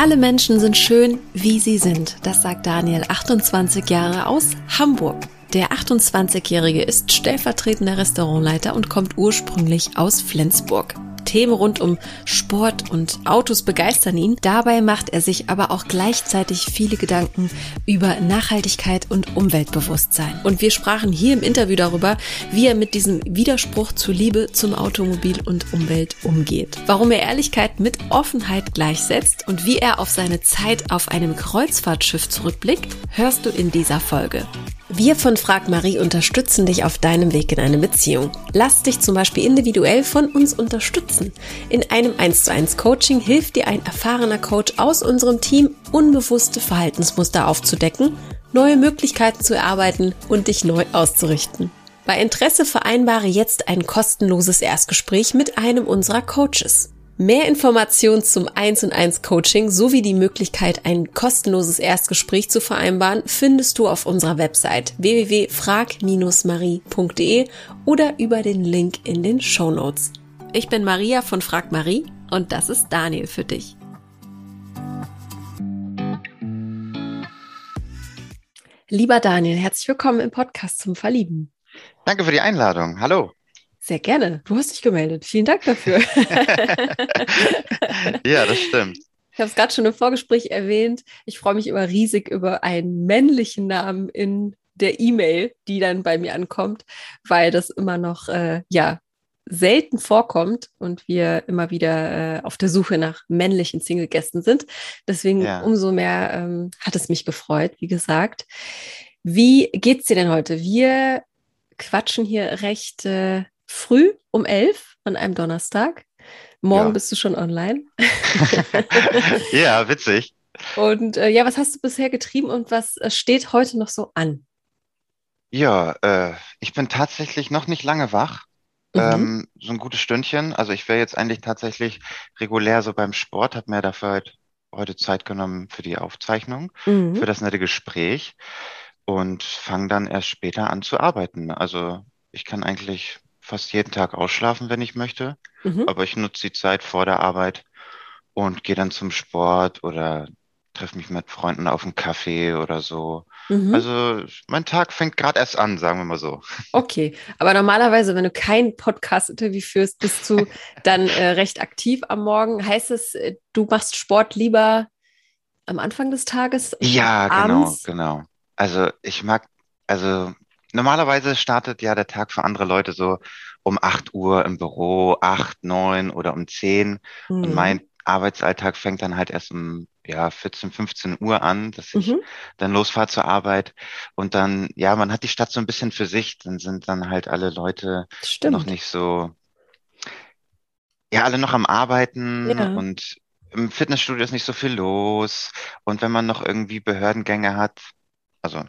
Alle Menschen sind schön, wie sie sind. Das sagt Daniel, 28 Jahre aus Hamburg. Der 28-Jährige ist stellvertretender Restaurantleiter und kommt ursprünglich aus Flensburg. Themen rund um Sport und Autos begeistern ihn. Dabei macht er sich aber auch gleichzeitig viele Gedanken über Nachhaltigkeit und Umweltbewusstsein. Und wir sprachen hier im Interview darüber, wie er mit diesem Widerspruch zur Liebe zum Automobil und Umwelt umgeht. Warum er Ehrlichkeit mit Offenheit gleichsetzt und wie er auf seine Zeit auf einem Kreuzfahrtschiff zurückblickt, hörst du in dieser Folge. Wir von Frag Marie unterstützen dich auf deinem Weg in eine Beziehung. Lass dich zum Beispiel individuell von uns unterstützen. In einem 1 zu 1 Coaching hilft dir ein erfahrener Coach aus unserem Team, unbewusste Verhaltensmuster aufzudecken, neue Möglichkeiten zu erarbeiten und dich neu auszurichten. Bei Interesse vereinbare jetzt ein kostenloses Erstgespräch mit einem unserer Coaches. Mehr Informationen zum 1 und 1 Coaching sowie die Möglichkeit, ein kostenloses Erstgespräch zu vereinbaren, findest du auf unserer Website www.frag-marie.de oder über den Link in den Show Notes. Ich bin Maria von Frag Marie und das ist Daniel für dich. Lieber Daniel, herzlich willkommen im Podcast zum Verlieben. Danke für die Einladung. Hallo. Sehr gerne. Du hast dich gemeldet. Vielen Dank dafür. ja, das stimmt. Ich habe es gerade schon im Vorgespräch erwähnt. Ich freue mich immer riesig über einen männlichen Namen in der E-Mail, die dann bei mir ankommt, weil das immer noch äh, ja selten vorkommt und wir immer wieder äh, auf der Suche nach männlichen Single-Gästen sind. Deswegen ja. umso mehr ähm, hat es mich gefreut, wie gesagt. Wie geht's dir denn heute? Wir quatschen hier recht äh, früh um elf an einem Donnerstag. Morgen ja. bist du schon online. ja, witzig. Und äh, ja, was hast du bisher getrieben und was äh, steht heute noch so an? Ja, äh, ich bin tatsächlich noch nicht lange wach. Mhm. Ähm, so ein gutes Stündchen. Also ich wäre jetzt eigentlich tatsächlich regulär so beim Sport, habe mir dafür heute, heute Zeit genommen für die Aufzeichnung, mhm. für das nette Gespräch und fange dann erst später an zu arbeiten. Also ich kann eigentlich fast jeden Tag ausschlafen, wenn ich möchte. Mhm. Aber ich nutze die Zeit vor der Arbeit und gehe dann zum Sport oder treffe mich mit Freunden auf einen Kaffee oder so. Mhm. Also mein Tag fängt gerade erst an, sagen wir mal so. Okay, aber normalerweise, wenn du kein Podcast-Interview führst, bist du dann äh, recht aktiv am Morgen. Heißt es, äh, du machst Sport lieber am Anfang des Tages? Ja, genau, abends? genau, genau. Also ich mag, also normalerweise startet ja der Tag für andere Leute so um 8 Uhr im Büro, 8, 9 oder um 10. Mhm. Und mein Arbeitsalltag fängt dann halt erst um ja, 14, 15 Uhr an, dass ich mhm. dann losfahre zur Arbeit. Und dann, ja, man hat die Stadt so ein bisschen für sich. Dann sind dann halt alle Leute Stimmt. noch nicht so, ja, alle noch am Arbeiten ja. und im Fitnessstudio ist nicht so viel los. Und wenn man noch irgendwie Behördengänge hat, also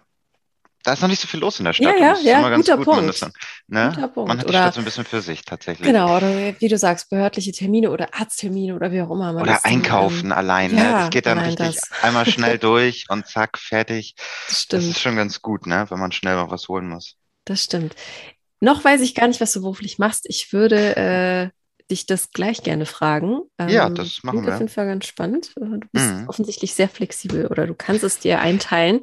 da ist noch nicht so viel los in der Stadt. Ja, ja, ja, guter gut, Punkt. Das, ne? guter Punkt. Man hat die oder, Stadt so ein bisschen für sich tatsächlich. Genau, oder wie du sagst, behördliche Termine oder Arzttermine oder wie auch immer. Man oder einkaufen dann, allein. Ne? Ja, das geht dann richtig das. einmal schnell durch und zack, fertig. Das stimmt. Das ist schon ganz gut, ne? wenn man schnell noch was holen muss. Das stimmt. Noch weiß ich gar nicht, was du beruflich machst. Ich würde äh, dich das gleich gerne fragen. ja, ähm, das machen wir. auf jeden Fall ganz spannend. Äh, du bist mhm. offensichtlich sehr flexibel oder du kannst es dir einteilen.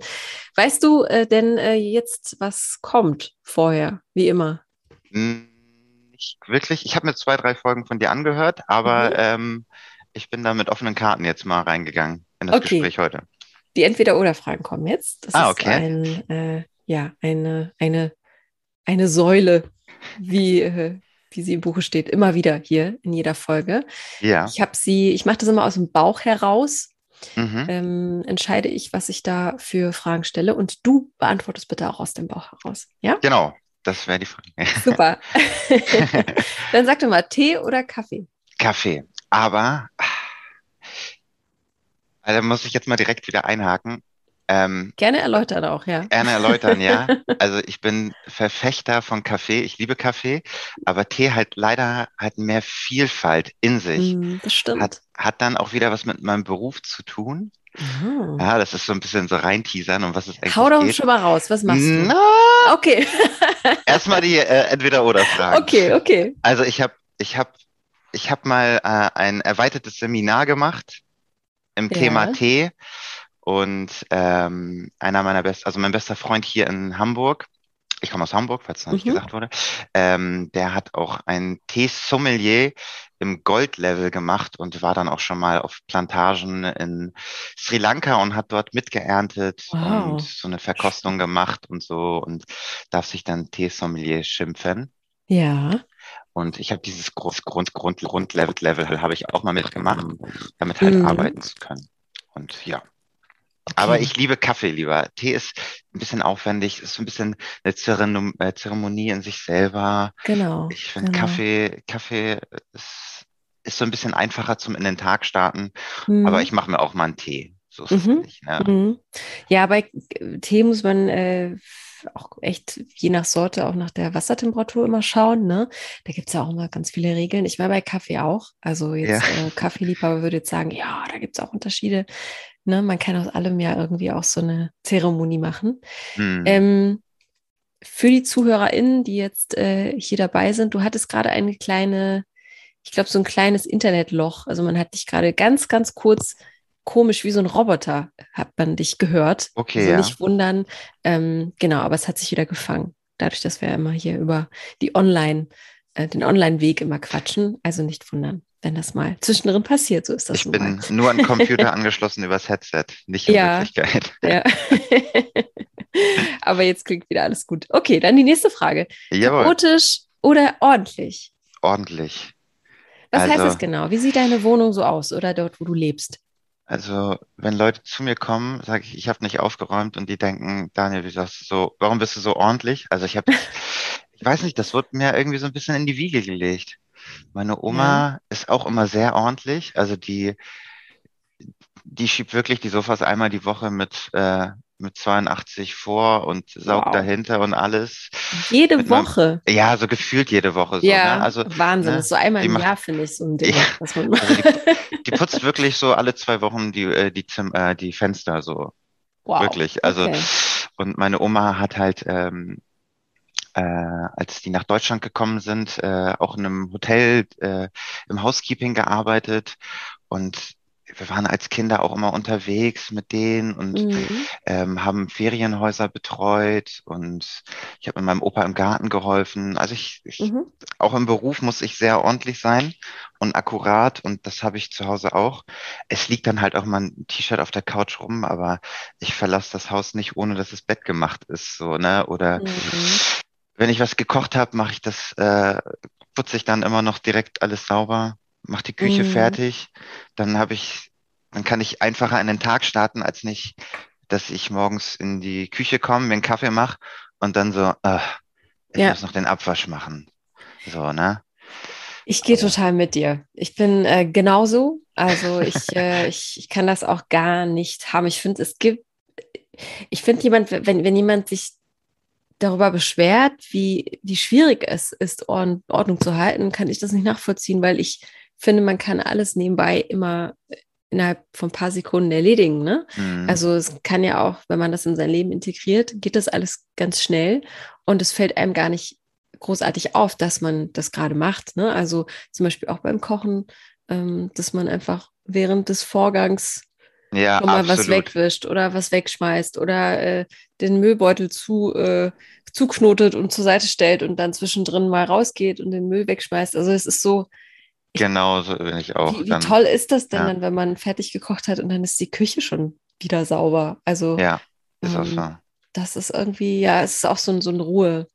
Weißt du äh, denn äh, jetzt, was kommt vorher, wie immer? Hm, nicht wirklich. Ich habe mir zwei, drei Folgen von dir angehört, aber mhm. ähm, ich bin da mit offenen Karten jetzt mal reingegangen in das okay. Gespräch heute. Die Entweder-Oder-Fragen kommen jetzt. Das ah, okay. Ein, äh, ja, eine, eine, eine Säule, wie, äh, wie sie im Buche steht, immer wieder hier in jeder Folge. Ja. Ich habe sie, ich mache das immer aus dem Bauch heraus. Mhm. Ähm, entscheide ich, was ich da für Fragen stelle und du beantwortest bitte auch aus dem Bauch heraus. Ja? Genau, das wäre die Frage. Super. Dann sag doch mal, Tee oder Kaffee? Kaffee. Aber also muss ich jetzt mal direkt wieder einhaken. Ähm, gerne erläutern auch, ja. Gerne erläutern, ja. Also ich bin Verfechter von Kaffee. Ich liebe Kaffee, aber Tee halt leider hat mehr Vielfalt in sich. Mm, das stimmt. Hat, hat dann auch wieder was mit meinem Beruf zu tun. Oh. Ja, das ist so ein bisschen so reinteasern und was es eigentlich Hau doch geht. schon mal raus, was machst du? Na, okay. Erstmal die äh, Entweder-Oder-Fragen. Okay, okay. Also ich habe ich hab, ich hab mal äh, ein erweitertes Seminar gemacht im ja. Thema Tee. Und ähm, einer meiner besten, also mein bester Freund hier in Hamburg, ich komme aus Hamburg, falls es noch nicht mhm. gesagt wurde, ähm, der hat auch ein Tee-Sommelier im Gold-Level gemacht und war dann auch schon mal auf Plantagen in Sri Lanka und hat dort mitgeerntet wow. und so eine Verkostung gemacht und so und darf sich dann Tee-Sommelier schimpfen. Ja. Und ich habe dieses Grund, Grund, Grund, Grundlevel Level habe ich auch mal mitgemacht, damit halt mhm. arbeiten zu können. Und ja. Okay. Aber ich liebe Kaffee lieber. Tee ist ein bisschen aufwendig, ist ein bisschen eine äh, Zeremonie in sich selber. Genau. Ich finde genau. Kaffee, Kaffee ist, ist so ein bisschen einfacher zum in den Tag starten. Mhm. Aber ich mache mir auch mal einen Tee. So ist mhm. es nicht. Ne? Mhm. Ja, bei Tee muss man äh, auch echt je nach Sorte, auch nach der Wassertemperatur immer schauen. Ne? Da gibt es ja auch immer ganz viele Regeln. Ich war bei Kaffee auch. Also jetzt ja. äh, Kaffeeliebhaber würde jetzt sagen, ja, da gibt es auch Unterschiede. Ne? Man kann aus allem ja irgendwie auch so eine Zeremonie machen. Mhm. Ähm, für die ZuhörerInnen, die jetzt äh, hier dabei sind, du hattest gerade eine kleine, ich glaube, so ein kleines Internetloch. Also man hat dich gerade ganz, ganz kurz komisch wie so ein Roboter, hat man dich gehört. Okay. Also ja. nicht wundern. Ähm, genau, aber es hat sich wieder gefangen. Dadurch, dass wir immer hier über die Online, äh, den Online-Weg immer quatschen. Also nicht wundern wenn das mal zwischendrin passiert. So ist das. Ich bin mal. nur an Computer angeschlossen übers Headset, nicht in ja, Wirklichkeit. Ja. Aber jetzt klingt wieder alles gut. Okay, dann die nächste Frage. Jawohl. Chaotisch oder ordentlich? Ordentlich. Was also, heißt das genau? Wie sieht deine Wohnung so aus oder dort, wo du lebst? Also, wenn Leute zu mir kommen, sage ich, ich habe nicht aufgeräumt und die denken, Daniel, wie sagst du so, warum bist du so ordentlich? Also ich habe, ich weiß nicht, das wird mir irgendwie so ein bisschen in die Wiege gelegt. Meine Oma ja. ist auch immer sehr ordentlich. Also die, die schiebt wirklich die Sofas einmal die Woche mit, äh, mit 82 vor und saugt wow. dahinter und alles. Jede Woche? Meinem, ja, so gefühlt jede Woche. So, ja, ne? also, Wahnsinn. Ne? So einmal im macht, Jahr finde ich so ein Ding. Ja, also die, die, putzt wirklich so alle zwei Wochen die, äh, die, Zim äh, die Fenster so. Wow. Wirklich. Also, okay. und meine Oma hat halt ähm, äh, als die nach Deutschland gekommen sind, äh, auch in einem Hotel äh, im Housekeeping gearbeitet und wir waren als Kinder auch immer unterwegs mit denen und mhm. ähm, haben Ferienhäuser betreut und ich habe mit meinem Opa im Garten geholfen. Also ich, ich mhm. auch im Beruf muss ich sehr ordentlich sein und akkurat und das habe ich zu Hause auch. Es liegt dann halt auch mal ein T-Shirt auf der Couch rum, aber ich verlasse das Haus nicht, ohne dass das Bett gemacht ist, so ne? Oder mhm wenn ich was gekocht habe, mache ich das, äh, putze ich dann immer noch direkt alles sauber, mache die Küche mm. fertig. Dann habe ich, dann kann ich einfacher in den Tag starten, als nicht, dass ich morgens in die Küche komme, mir einen Kaffee mache und dann so, äh, ich ja. muss noch den Abwasch machen. So, ne? Ich gehe total mit dir. Ich bin äh, genauso. Also ich, äh, ich, ich kann das auch gar nicht haben. Ich finde, es gibt, ich finde jemand, wenn, wenn jemand sich darüber beschwert, wie, wie schwierig es ist, Ordnung zu halten, kann ich das nicht nachvollziehen, weil ich finde, man kann alles nebenbei immer innerhalb von ein paar Sekunden erledigen. Ne? Mhm. Also es kann ja auch, wenn man das in sein Leben integriert, geht das alles ganz schnell und es fällt einem gar nicht großartig auf, dass man das gerade macht. Ne? Also zum Beispiel auch beim Kochen, ähm, dass man einfach während des Vorgangs ja, schon mal absolut. was wegwischt oder was wegschmeißt oder äh, den Müllbeutel zu, äh, zuknotet und zur Seite stellt und dann zwischendrin mal rausgeht und den Müll wegschmeißt. Also es ist so. Genau, so bin ich auch. Wie, wie dann, toll ist das denn ja. dann, wenn man fertig gekocht hat und dann ist die Küche schon wieder sauber? Also ja, ist ähm, auch so. Das ist irgendwie, ja, es ist auch so ein, so ein Ruhe,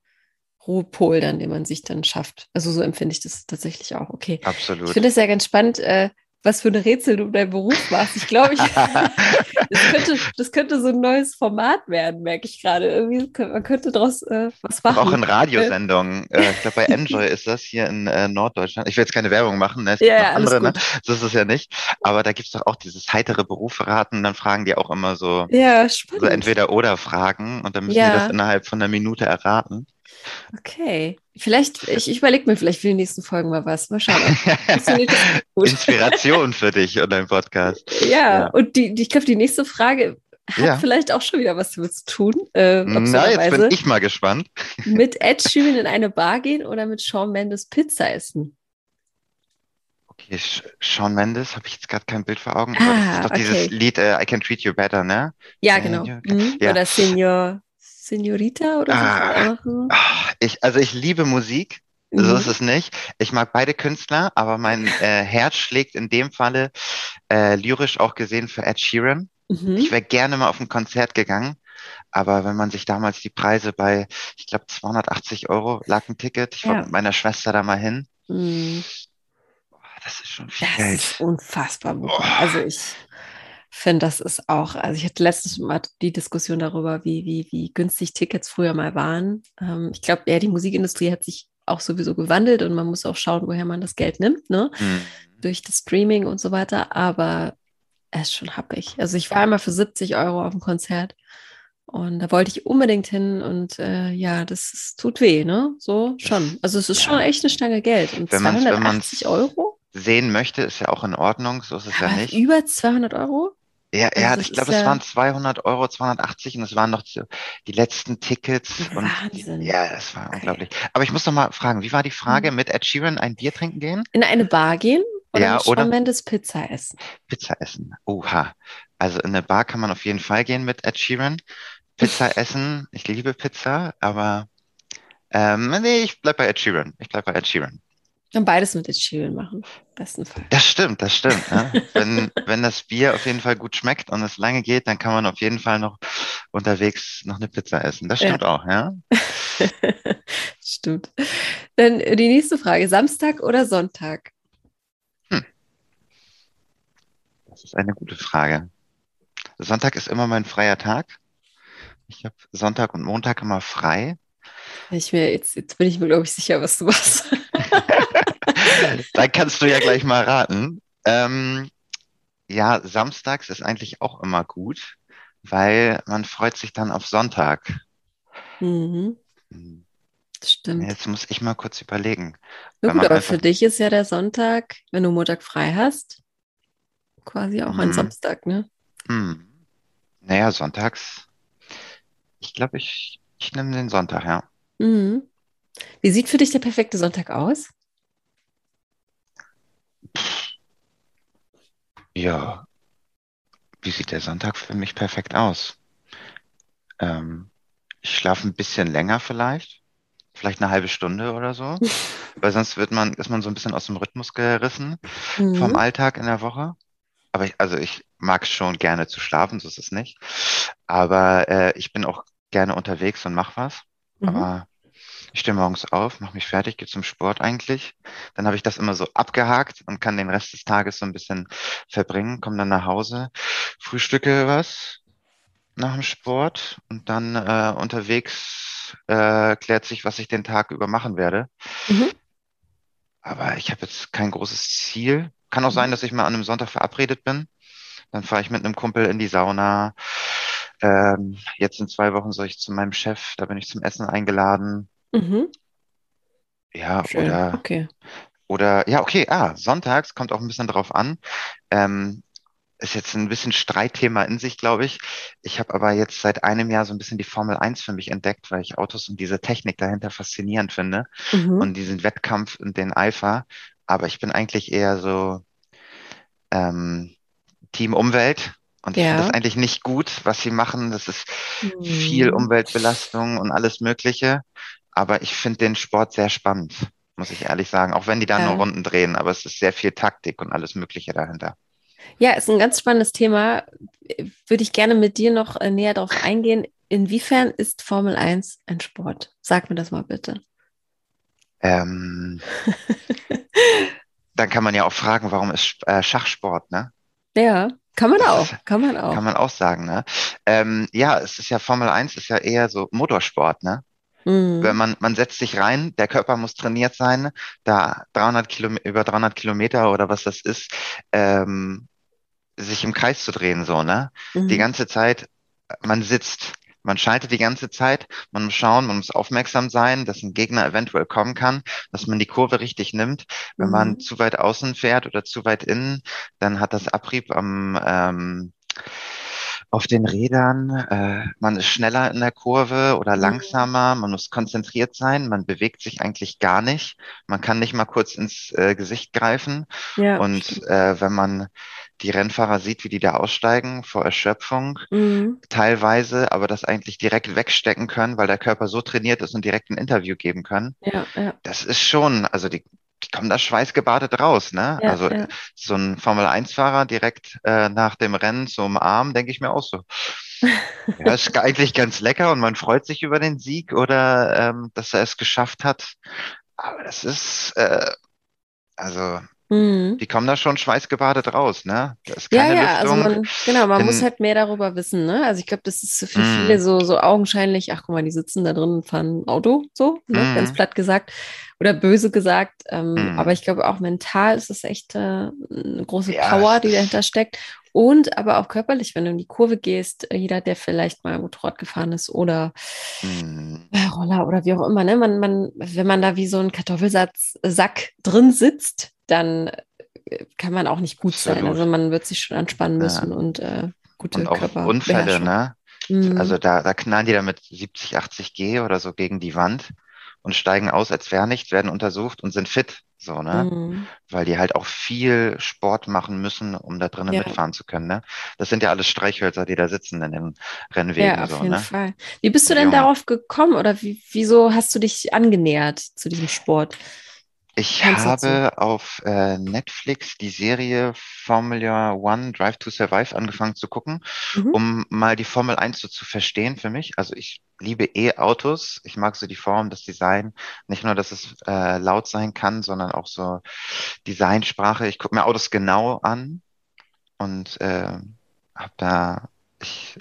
Ruhepol dann, den man sich dann schafft. Also so empfinde ich das tatsächlich auch. Okay. Absolut. Ich finde es ja ganz spannend. Äh, was für eine Rätsel du deinen Beruf machst. Ich glaube, ich, das, könnte, das könnte so ein neues Format werden, merke ich gerade. Irgendwie, man könnte daraus äh, was machen. Auch in Radiosendungen. Äh, ich glaube, bei Enjoy ist das hier in äh, Norddeutschland. Ich will jetzt keine Werbung machen, ne? es gibt ja, noch andere, ne? so ist es ja nicht. Aber da gibt es doch auch dieses heitere Berufe raten. Dann fragen die auch immer so, ja, so entweder oder Fragen und dann müssen ja. die das innerhalb von einer Minute erraten. Okay. Vielleicht, ich, ich überlege mir vielleicht für die nächsten Folgen mal was. Mal schauen. Inspiration für dich und dein Podcast. Ja, ja. und die, die, ich glaube, die nächste Frage hat ja. vielleicht auch schon wieder was damit zu tun. Äh, Na, jetzt bin ich mal gespannt. Mit Ed Sheeran in eine Bar gehen oder mit Shawn Mendes Pizza essen? Okay, Shawn Mendes, habe ich jetzt gerade kein Bild vor Augen, aber das Ah, ist doch okay. dieses Lied äh, I Can Treat You Better, ne? Ja, genau. Mhm. ja. Oder Senior, Senorita oder so. Ah, Aha. ah, ich, also ich liebe Musik, so ist Mhm. es nicht. Ich mag beide Künstler, aber mein äh, Herz schlägt in dem Falle äh, lyrisch auch gesehen für Ed Sheeran. Ich Mhm. wäre gerne mal auf ein Konzert gegangen, aber wenn man sich damals die Preise bei, ich glaube, 280 Euro lag ein Ticket, ich wollte Ja. mit meiner Schwester da mal hin. Mhm. Boah, das ist schon viel Das Geld. ist unfassbar, Mutter. Also ich finde, das ist auch, also ich hatte letztens mal die Diskussion darüber, wie, wie, wie günstig Tickets früher mal waren. Ähm, ich glaube, ja, die Musikindustrie hat sich auch sowieso gewandelt und man muss auch schauen, woher man das Geld nimmt, ne? hm. Durch das Streaming und so weiter. Aber es ist schon happig. Also ich war einmal für 70 Euro auf dem Konzert und da wollte ich unbedingt hin und äh, ja, das ist, tut weh, ne? So schon. Also es ist schon Ja. echt eine Stange Geld. Und Wenn man's- wenn 280 Euro? Sehen möchte, ist ja auch in Ordnung, so ist es ja Aber nicht. über 200 Euro? Ja, ja, Also ich glaube, es ja- waren 200 Euro, 280 und es waren noch die letzten Tickets und Wahnsinn. ja, das war Okay. unglaublich. Aber ich muss noch mal fragen, wie war die Frage Mhm. mit Ed Sheeran ein Bier trinken gehen? In eine Bar gehen oder Ja, oder- Mendes Pizza essen? Pizza essen. Oha. Also in eine Bar kann man auf jeden Fall gehen mit Ed Sheeran. Pizza essen. Ich liebe Pizza, aber ähm, nee, ich bleib bei Ed Sheeran. Ich bleib bei Ed Sheeran. Und beides mit Ed Sheeran machen. Besten Fall. Das stimmt, das stimmt. Ne? Wenn, wenn das Bier auf jeden Fall gut schmeckt und es lange geht, dann kann man auf jeden Fall noch unterwegs noch eine Pizza essen. Das Ja. stimmt auch, ja. Stimmt. Dann die nächste Frage: Samstag oder Sonntag? Das ist eine gute Frage. Sonntag ist immer mein freier Tag. Ich habe Sonntag und Montag immer frei. Ich mir, jetzt, jetzt bin ich mir, glaube ich, sicher, was du machst. Dann kannst du ja gleich mal raten. Ähm, ja, samstags ist eigentlich auch immer gut, weil man freut sich dann auf Sonntag. mhm, Hm, das stimmt. Jetzt muss ich mal kurz überlegen. Na wenn gut, aber für dich ist ja der Sonntag, wenn du Montag frei hast, quasi auch ein Mhm. Samstag, ne? Hm. Naja, sonntags. Ich glaube, ich, ich nehme den Sonntag, ja. Mhm. Wie sieht für dich der perfekte Sonntag aus? Ja, wie sieht der Sonntag für mich perfekt aus? Ähm, ich schlafe ein bisschen länger vielleicht, vielleicht eine halbe Stunde oder so, weil sonst wird man, ist man so ein bisschen aus dem Rhythmus gerissen vom Mhm. Alltag in der Woche. Aber ich, also ich mag schon gerne zu schlafen, so ist es nicht. Aber äh, ich bin auch gerne unterwegs und mach was. Mhm. Aber ich stehe morgens auf, mache mich fertig, gehe zum Sport eigentlich. Dann habe ich das immer so abgehakt und kann den Rest des Tages so ein bisschen verbringen, komme dann nach Hause, frühstücke was nach dem Sport und dann äh, unterwegs äh, klärt sich, was ich den Tag über machen werde. Mhm. Aber ich habe jetzt kein großes Ziel. Kann auch sein, dass ich mal an einem Sonntag verabredet bin. Dann fahre ich mit einem Kumpel in die Sauna. Ähm, jetzt in zwei Wochen soll ich zu meinem Chef, da bin ich zum Essen eingeladen. Mhm. Ja, Schön. oder, Okay. oder, ja, okay, ah, sonntags kommt auch ein bisschen drauf an. Ähm, ist jetzt ein bisschen Streitthema in sich, glaube ich. Ich habe aber jetzt seit einem Jahr so ein bisschen die Formel 1 für mich entdeckt, weil ich Autos und diese Technik dahinter faszinierend finde Mhm. und diesen Wettkampf und den Eifer. Aber ich bin eigentlich eher so ähm, Team Umwelt und ich finde Ja. das eigentlich nicht gut, was sie machen. Das ist viel Mhm. Umweltbelastung und alles Mögliche. Aber ich finde den Sport sehr spannend, muss ich ehrlich sagen. Auch wenn die da Ja. nur Runden drehen, aber es ist sehr viel Taktik und alles Mögliche dahinter. Ja, ist ein ganz spannendes Thema. Würde ich gerne mit dir noch äh, näher darauf eingehen. Inwiefern ist Formel 1 ein Sport? Sag mir das mal bitte. Ähm, dann kann man ja auch fragen, warum ist äh, Schachsport, ne? Ja, kann man Das auch. ist- Kann man auch. Kann man auch sagen, ne? Ähm, ja, es ist ja Formel 1 ist ja eher so Motorsport, ne? Mhm. Wenn man, man setzt sich rein, der Körper muss trainiert sein, da 300 Kilometer, über 300 Kilometer oder was das ist, ähm, sich im Kreis zu drehen, so, ne? Die Mhm. ganze Zeit, man sitzt, man schaltet die ganze Zeit, man muss schauen, man muss aufmerksam sein, dass ein Gegner eventuell kommen kann, dass man die Kurve richtig nimmt. Wenn man Mhm. zu weit außen fährt oder zu weit innen, dann hat das Abrieb am, ähm, auf den Rädern, äh, man ist schneller in der Kurve oder mhm. langsamer, man muss konzentriert sein, man bewegt sich eigentlich gar nicht, man kann nicht mal kurz ins äh, Gesicht greifen. Ja. Und äh, wenn man die Rennfahrer sieht, wie die da aussteigen vor Erschöpfung, mhm. teilweise, aber das eigentlich direkt wegstecken können, weil der Körper so trainiert ist und direkt ein Interview geben können. Ja, ja. Das ist schon, also die, die kommen da schweißgebadet raus, ne? Ja, also ja. so ein Formel-1-Fahrer direkt äh, nach dem Rennen so Arm, denke ich mir auch so. ja, ist eigentlich ganz lecker und man freut sich über den Sieg oder ähm, dass er es geschafft hat. Aber das ist, äh, also Mhm. Die kommen da schon schweißgebadet raus, ne? ja, ja, also Lüftung. also man, genau, man in, muss halt mehr darüber wissen, ne? Also ich glaube, das ist für mhm. viele so, so augenscheinlich, ach guck mal, die sitzen da drin und fahren Auto, so, ne? mhm. ganz platt gesagt oder böse gesagt. Ähm, mhm. Aber ich glaube auch mental ist es echt äh, eine große ja, Power, die dahinter steckt. Und aber auch körperlich, wenn du in die Kurve gehst, äh, jeder, der vielleicht mal Motorrad gefahren ist oder mhm. Äh, Roller oder wie auch immer, ne? Man, man, wenn man da wie so ein Kartoffelsack drin sitzt, dann äh, kann man auch nicht gut Absolut. sein. Also man wird sich schon anspannen müssen ja. und äh, gute und auch Körper Unfälle, ne? Mhm. Also da, da knallen die da mit 70, 80 G oder so gegen die Wand und steigen aus, als wäre nichts, werden untersucht und sind fit. So, ne? Mhm. Weil die halt auch viel Sport machen müssen, um da drinnen ja. mitfahren zu können. Ne? Das sind ja alles Streichhölzer, die da sitzen in den Rennwegen. Ja, auf so, jeden ne? Fall. Wie bist du denn Junge. darauf gekommen oder wie, wieso hast du dich angenähert zu diesem Sport? Ich habe auf äh, Netflix die Serie Formula One Drive to Survive angefangen zu gucken, mhm. um mal die Formel 1 so zu verstehen für mich. Also ich liebe E-Autos. Ich mag so die Form, das Design. Nicht nur, dass es äh, laut sein kann, sondern auch so Designsprache. Ich gucke mir Autos genau an und äh, habe da, ich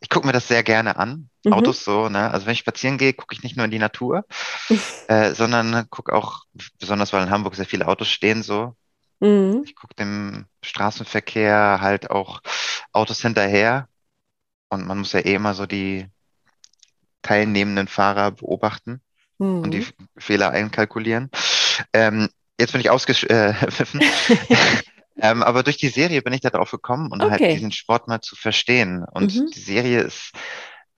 ich gucke mir das sehr gerne an. Mhm. Autos so, ne? Also wenn ich spazieren gehe, gucke ich nicht nur in die Natur, äh, sondern gucke auch, besonders weil in Hamburg sehr viele Autos stehen, so. Mhm. Ich gucke dem Straßenverkehr halt auch Autos hinterher. Und man muss ja eh immer so die teilnehmenden Fahrer beobachten mhm. und die mhm. Fehler einkalkulieren. Ähm, jetzt bin ich ausgepfiffen. Äh, Ähm, aber durch die Serie bin ich da drauf gekommen und halt okay. halt diesen Sport mal zu verstehen. Und mhm. die Serie ist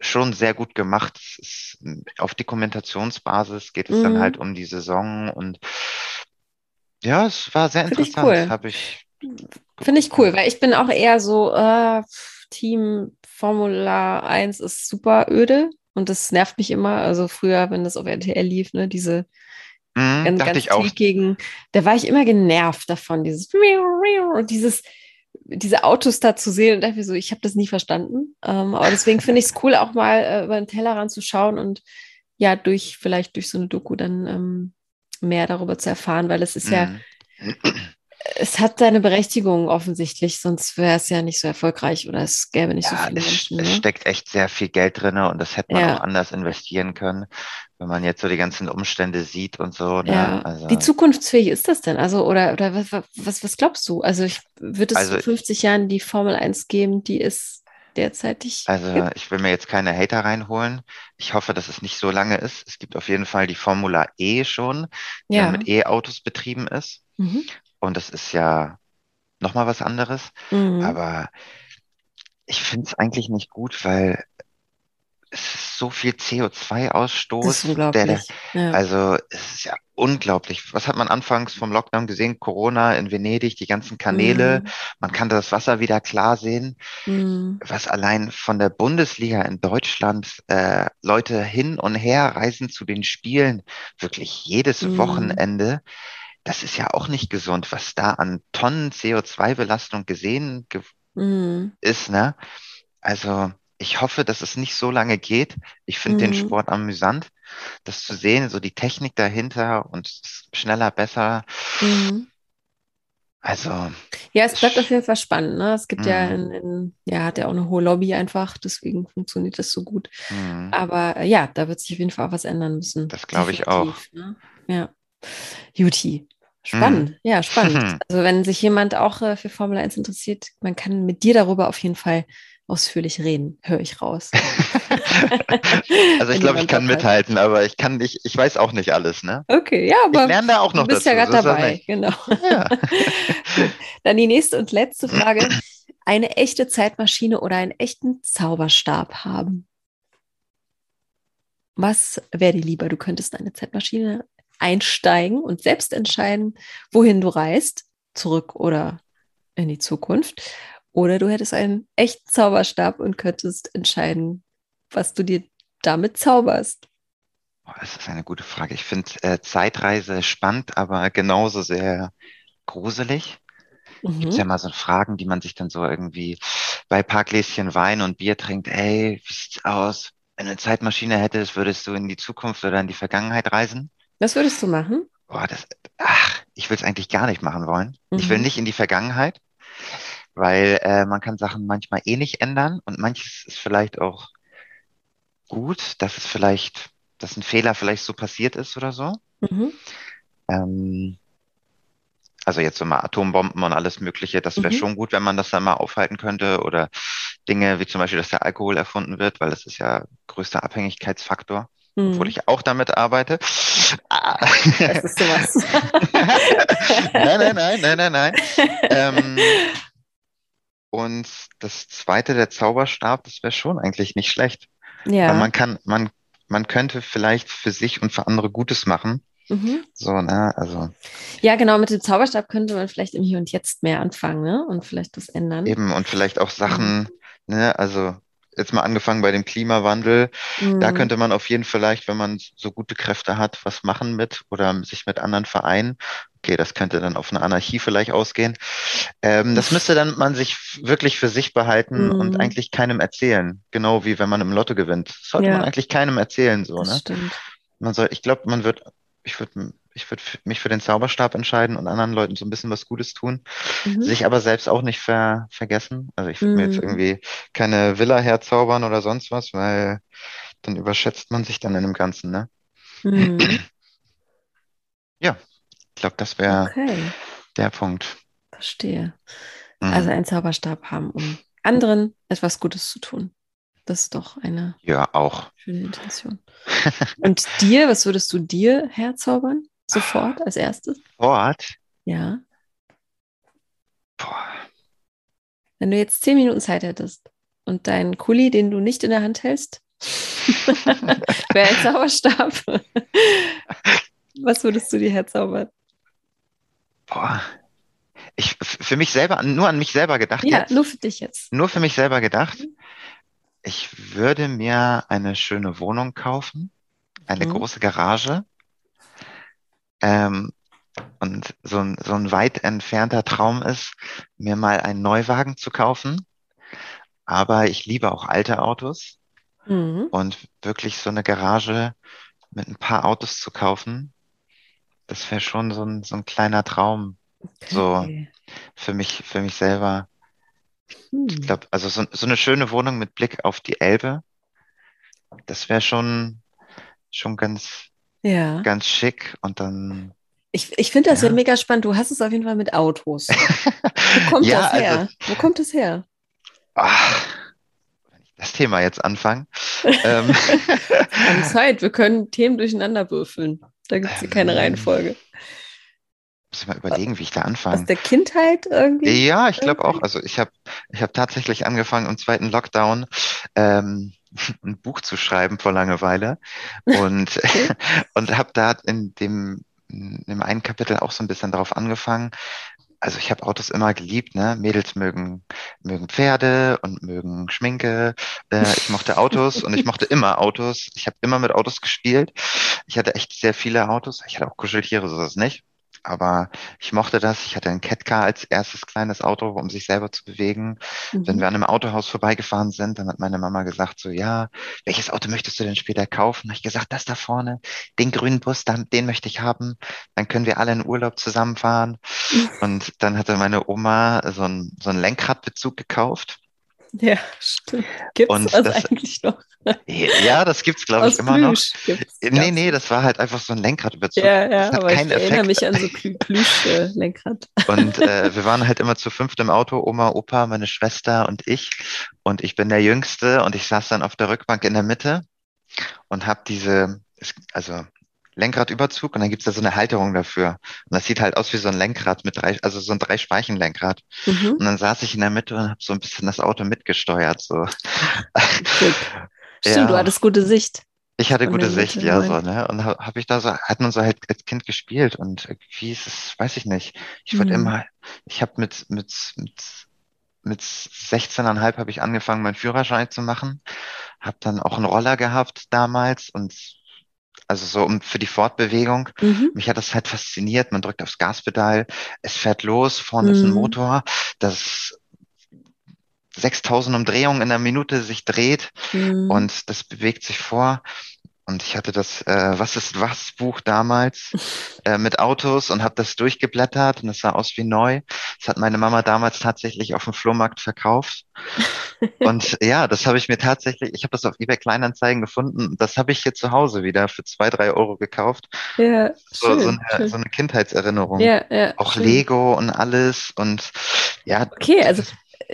schon sehr gut gemacht. Ist, auf Dokumentationsbasis geht es mhm. dann halt um die Saison und ja, es war sehr Find interessant. Cool. Habe ich. Finde ich cool, weil ich bin auch eher so, äh, Team Formula 1 ist super öde und das nervt mich immer. Also früher, wenn das auf RTL lief, ne, diese Mhm, ganz, ganz ich auch. Gegen, da war ich immer genervt davon, dieses dieses diese Autos da zu sehen und dafür so, ich habe das nie verstanden. Ähm, aber deswegen finde ich es cool, auch mal äh, über den Tellerrand zu schauen und ja, durch, vielleicht durch so eine Doku dann ähm, mehr darüber zu erfahren, weil es ist mhm. ja, es hat seine Berechtigung offensichtlich, sonst wäre es ja nicht so erfolgreich oder es gäbe nicht ja, so viele es, Menschen. Es ne? steckt echt sehr viel Geld drin und das hätte man ja. auch anders investieren können, wenn man jetzt so die ganzen Umstände sieht und so. Ne? Ja. Also, Wie zukunftsfähig ist das denn? Also, oder, oder was, was, was glaubst du? Also, ich, wird es also, in 50 Jahren die Formel 1 geben, die es derzeitig Also, gibt? ich will mir jetzt keine Hater reinholen. Ich hoffe, dass es nicht so lange ist. Es gibt auf jeden Fall die Formula E schon, die ja. mit E-Autos betrieben ist. Mhm. Und das ist ja nochmal was anderes. Mhm. Aber ich finde es eigentlich nicht gut, weil es ist so viel CO2-Ausstoß. Der, der, ja. Also es ist ja unglaublich. Was hat man anfangs vom Lockdown gesehen? Corona in Venedig, die ganzen Kanäle. Mhm. Man kann das Wasser wieder klar sehen. Mhm. Was allein von der Bundesliga in Deutschland äh, Leute hin und her reisen zu den Spielen, wirklich jedes mhm. Wochenende das ist ja auch nicht gesund, was da an Tonnen CO2-Belastung gesehen ge mhm. ist, ne? Also ich hoffe, dass es nicht so lange geht. Ich finde mhm. den Sport amüsant, das zu sehen, so die Technik dahinter und schneller, besser. Mhm. Also. Ja, es bleibt auf jeden Fall spannend. Ne? Es gibt ja, mhm. in, in, ja, hat ja auch eine hohe Lobby einfach, deswegen funktioniert das so gut. Mhm. Aber äh, ja, da wird sich auf jeden Fall auch was ändern müssen. Das glaube ich auch. Ne? Ja. Juti. Spannend, mhm. ja, spannend. Also wenn sich jemand auch äh, für Formel 1 interessiert, man kann mit dir darüber auf jeden Fall ausführlich reden, höre ich raus. also ich glaube, ich kann mithalten, aber ich kann nicht, ich weiß auch nicht alles, ne? Okay, ja, aber ich lerne da auch noch du bist dazu. ja gerade dabei, genau. Ja. Dann die nächste und letzte Frage. eine echte Zeitmaschine oder einen echten Zauberstab haben? Was wäre dir lieber? Du könntest eine Zeitmaschine einsteigen und selbst entscheiden, wohin du reist, zurück oder in die Zukunft. Oder du hättest einen echten Zauberstab und könntest entscheiden, was du dir damit zauberst. das ist eine gute Frage. Ich finde äh, Zeitreise spannend, aber genauso sehr gruselig. Mhm. Gibt es ja mal so Fragen, die man sich dann so irgendwie bei paar Gläschen Wein und Bier trinkt. Ey, wie sieht's aus? Wenn du eine Zeitmaschine hättest, würdest du in die Zukunft oder in die Vergangenheit reisen? Was würdest du machen? Boah, das, ach, ich will es eigentlich gar nicht machen wollen. Mhm. Ich will mhm. nicht in die Vergangenheit, weil äh, man kann Sachen manchmal eh nicht ändern und manches ist vielleicht auch gut, dass es vielleicht, dass ein Fehler vielleicht so passiert ist oder so. Mhm. Ähm, also jetzt so mal Atombomben und alles Mögliche, das wäre mhm. schon gut, wenn man das dann mal aufhalten könnte. Oder Dinge wie zum Beispiel, dass der Alkohol erfunden wird, weil das ist ja größter Abhängigkeitsfaktor. Mhm. Obwohl ich auch damit arbeite. Das ist sowas. nein, nein, nein, nein, nein, nein. ähm, und das zweite, der Zauberstab, das wäre schon eigentlich nicht schlecht. Ja. Weil man kann, man, man könnte vielleicht für sich und für andere Gutes machen. Mhm. So, ne, also. Ja, genau, mit dem Zauberstab könnte man vielleicht im Hier und Jetzt mehr anfangen, ne? Und vielleicht was ändern. Eben, und vielleicht auch Sachen, mhm. ne, also jetzt mal angefangen bei dem Klimawandel. Mhm. Da könnte man auf jeden Fall vielleicht, wenn man so gute Kräfte hat, was machen mit oder sich mit anderen vereinen. Okay, das könnte dann auf eine Anarchie vielleicht ausgehen. Ähm, das müsste dann man sich wirklich für sich behalten mhm. und eigentlich keinem erzählen. Genau wie wenn man im Lotto gewinnt. Das sollte ja. man eigentlich keinem erzählen, so, das ne? Stimmt. Man soll, ich glaube, man wird ich würde ich würd mich für den Zauberstab entscheiden und anderen Leuten so ein bisschen was Gutes tun, mhm. sich aber selbst auch nicht ver, vergessen. Also ich würde mhm. mir jetzt mhm. irgendwie keine Villa herzaubern oder sonst was, weil dann überschätzt man sich dann in dem Ganzen, ne? Mhm. Ja, ich glaube, das wäre okay. der Punkt. Verstehe. Mhm. Also einen Zauberstab haben, um anderen etwas Gutes zu tun. Das ist doch eine ja, auch. schöne Intention. Und dir, was würdest du dir herzaubern? Sofort als erstes? Sofort? Ja. Boah. Wenn du jetzt zehn Minuten Zeit hättest und deinen Kuli, den du nicht in der Hand hältst, wäre ein Zauberstab. was würdest du dir herzaubern? Boah. Ich, für mich selber, nur an mich selber gedacht. Ja, jetzt. nur für dich jetzt. Nur für mich selber gedacht. Mhm. Ich würde mir eine schöne Wohnung kaufen, eine mhm. große Garage. Ähm, und so ein, so ein weit entfernter Traum ist, mir mal einen Neuwagen zu kaufen. Aber ich liebe auch alte Autos. Mhm. Und wirklich so eine Garage mit ein paar Autos zu kaufen, das wäre schon so ein, so ein kleiner Traum. Okay. So für mich, für mich selber. Hm. Ich glaube, also so, so eine schöne Wohnung mit Blick auf die Elbe, das wäre schon, schon ganz, ja. ganz schick. Und dann. Ich, ich finde das ja. ja. mega spannend. Du hast es auf jeden Fall mit Autos. Wo kommt ja, das her? Also, Wo kommt es her? Ach, wenn ich das Thema jetzt anfange. ähm, Zeit, wir können Themen durcheinander würfeln. Da gibt es hier keine ähm, Reihenfolge muss ich mal überlegen, wie ich da anfange. Aus der Kindheit irgendwie? Ja, ich glaube auch. Also ich habe ich hab tatsächlich angefangen im zweiten Lockdown ähm, ein Buch zu schreiben vor Langeweile und, und habe da in dem, in dem einen Kapitel auch so ein bisschen darauf angefangen. Also ich habe Autos immer geliebt, ne? Mädels mögen, mögen Pferde und mögen Schminke. Äh, ich mochte Autos und ich mochte immer Autos. Ich habe immer mit Autos gespielt. Ich hatte echt sehr viele Autos. Ich hatte auch Kuscheltiere, so ist es nicht aber ich mochte das. Ich hatte ein Catcar als erstes kleines Auto, um sich selber zu bewegen. Mhm. Wenn wir an einem Autohaus vorbeigefahren sind, dann hat meine Mama gesagt so, ja, welches Auto möchtest du denn später kaufen? Habe ich gesagt, das da vorne, den grünen Bus, dann, den möchte ich haben. Dann können wir alle in Urlaub zusammenfahren. Mhm. Und dann hatte meine Oma so ein, so ein Lenkradbezug gekauft. Ja, stimmt. Gibt es das, das, eigentlich noch? Ja, das gibt's, glaube ich, immer Plüsch noch. Gibt's, nee, nee, das war halt einfach so ein Lenkradbezug. Ja, ja, aber ich Effekt. erinnere mich an so Plüsch-Lenkrad. und äh, wir waren halt immer zu fünft im Auto, Oma, Opa, meine Schwester und ich. Und ich bin der Jüngste und ich saß dann auf der Rückbank in der Mitte und habe diese, also Lenkradüberzug und dann gibt's da so eine Halterung dafür. Und das sieht halt aus wie so ein Lenkrad mit drei, also so ein drei Speichen-Lenkrad. Mhm. Und dann saß ich in der Mitte und habe so ein bisschen das Auto mitgesteuert. So. Stimmt, ja. du hattest gute Sicht. Ich hatte gute Sicht, ja, so, ne? Und habe hab ich da so, hat man so halt als Kind gespielt und wie ist es, weiß ich nicht. Ich wurde mhm. immer, ich habe mit, mit, mit, mit 16,5 habe ich angefangen, meinen Führerschein zu machen. Habe dann auch einen Roller gehabt damals und also so um für die Fortbewegung. Mhm. Mich hat das halt fasziniert. Man drückt aufs Gaspedal, es fährt los, vorne mhm. ist ein mhm. Motor, das 6000 Umdrehungen in der Minute sich dreht mhm. und das bewegt sich vor. Und ich hatte das äh, Was ist was Buch damals äh, mit Autos und habe das durchgeblättert und es sah aus wie neu. Das hat meine Mama damals tatsächlich auf dem Flohmarkt verkauft. und ja, das habe ich mir tatsächlich, ich habe das auf eBay Kleinanzeigen gefunden. Das habe ich hier zu Hause wieder für zwei, drei Euro gekauft. Ja, so, schön, so, eine, so eine Kindheitserinnerung. Ja, ja, Auch schön. Lego und alles und ja. Okay, also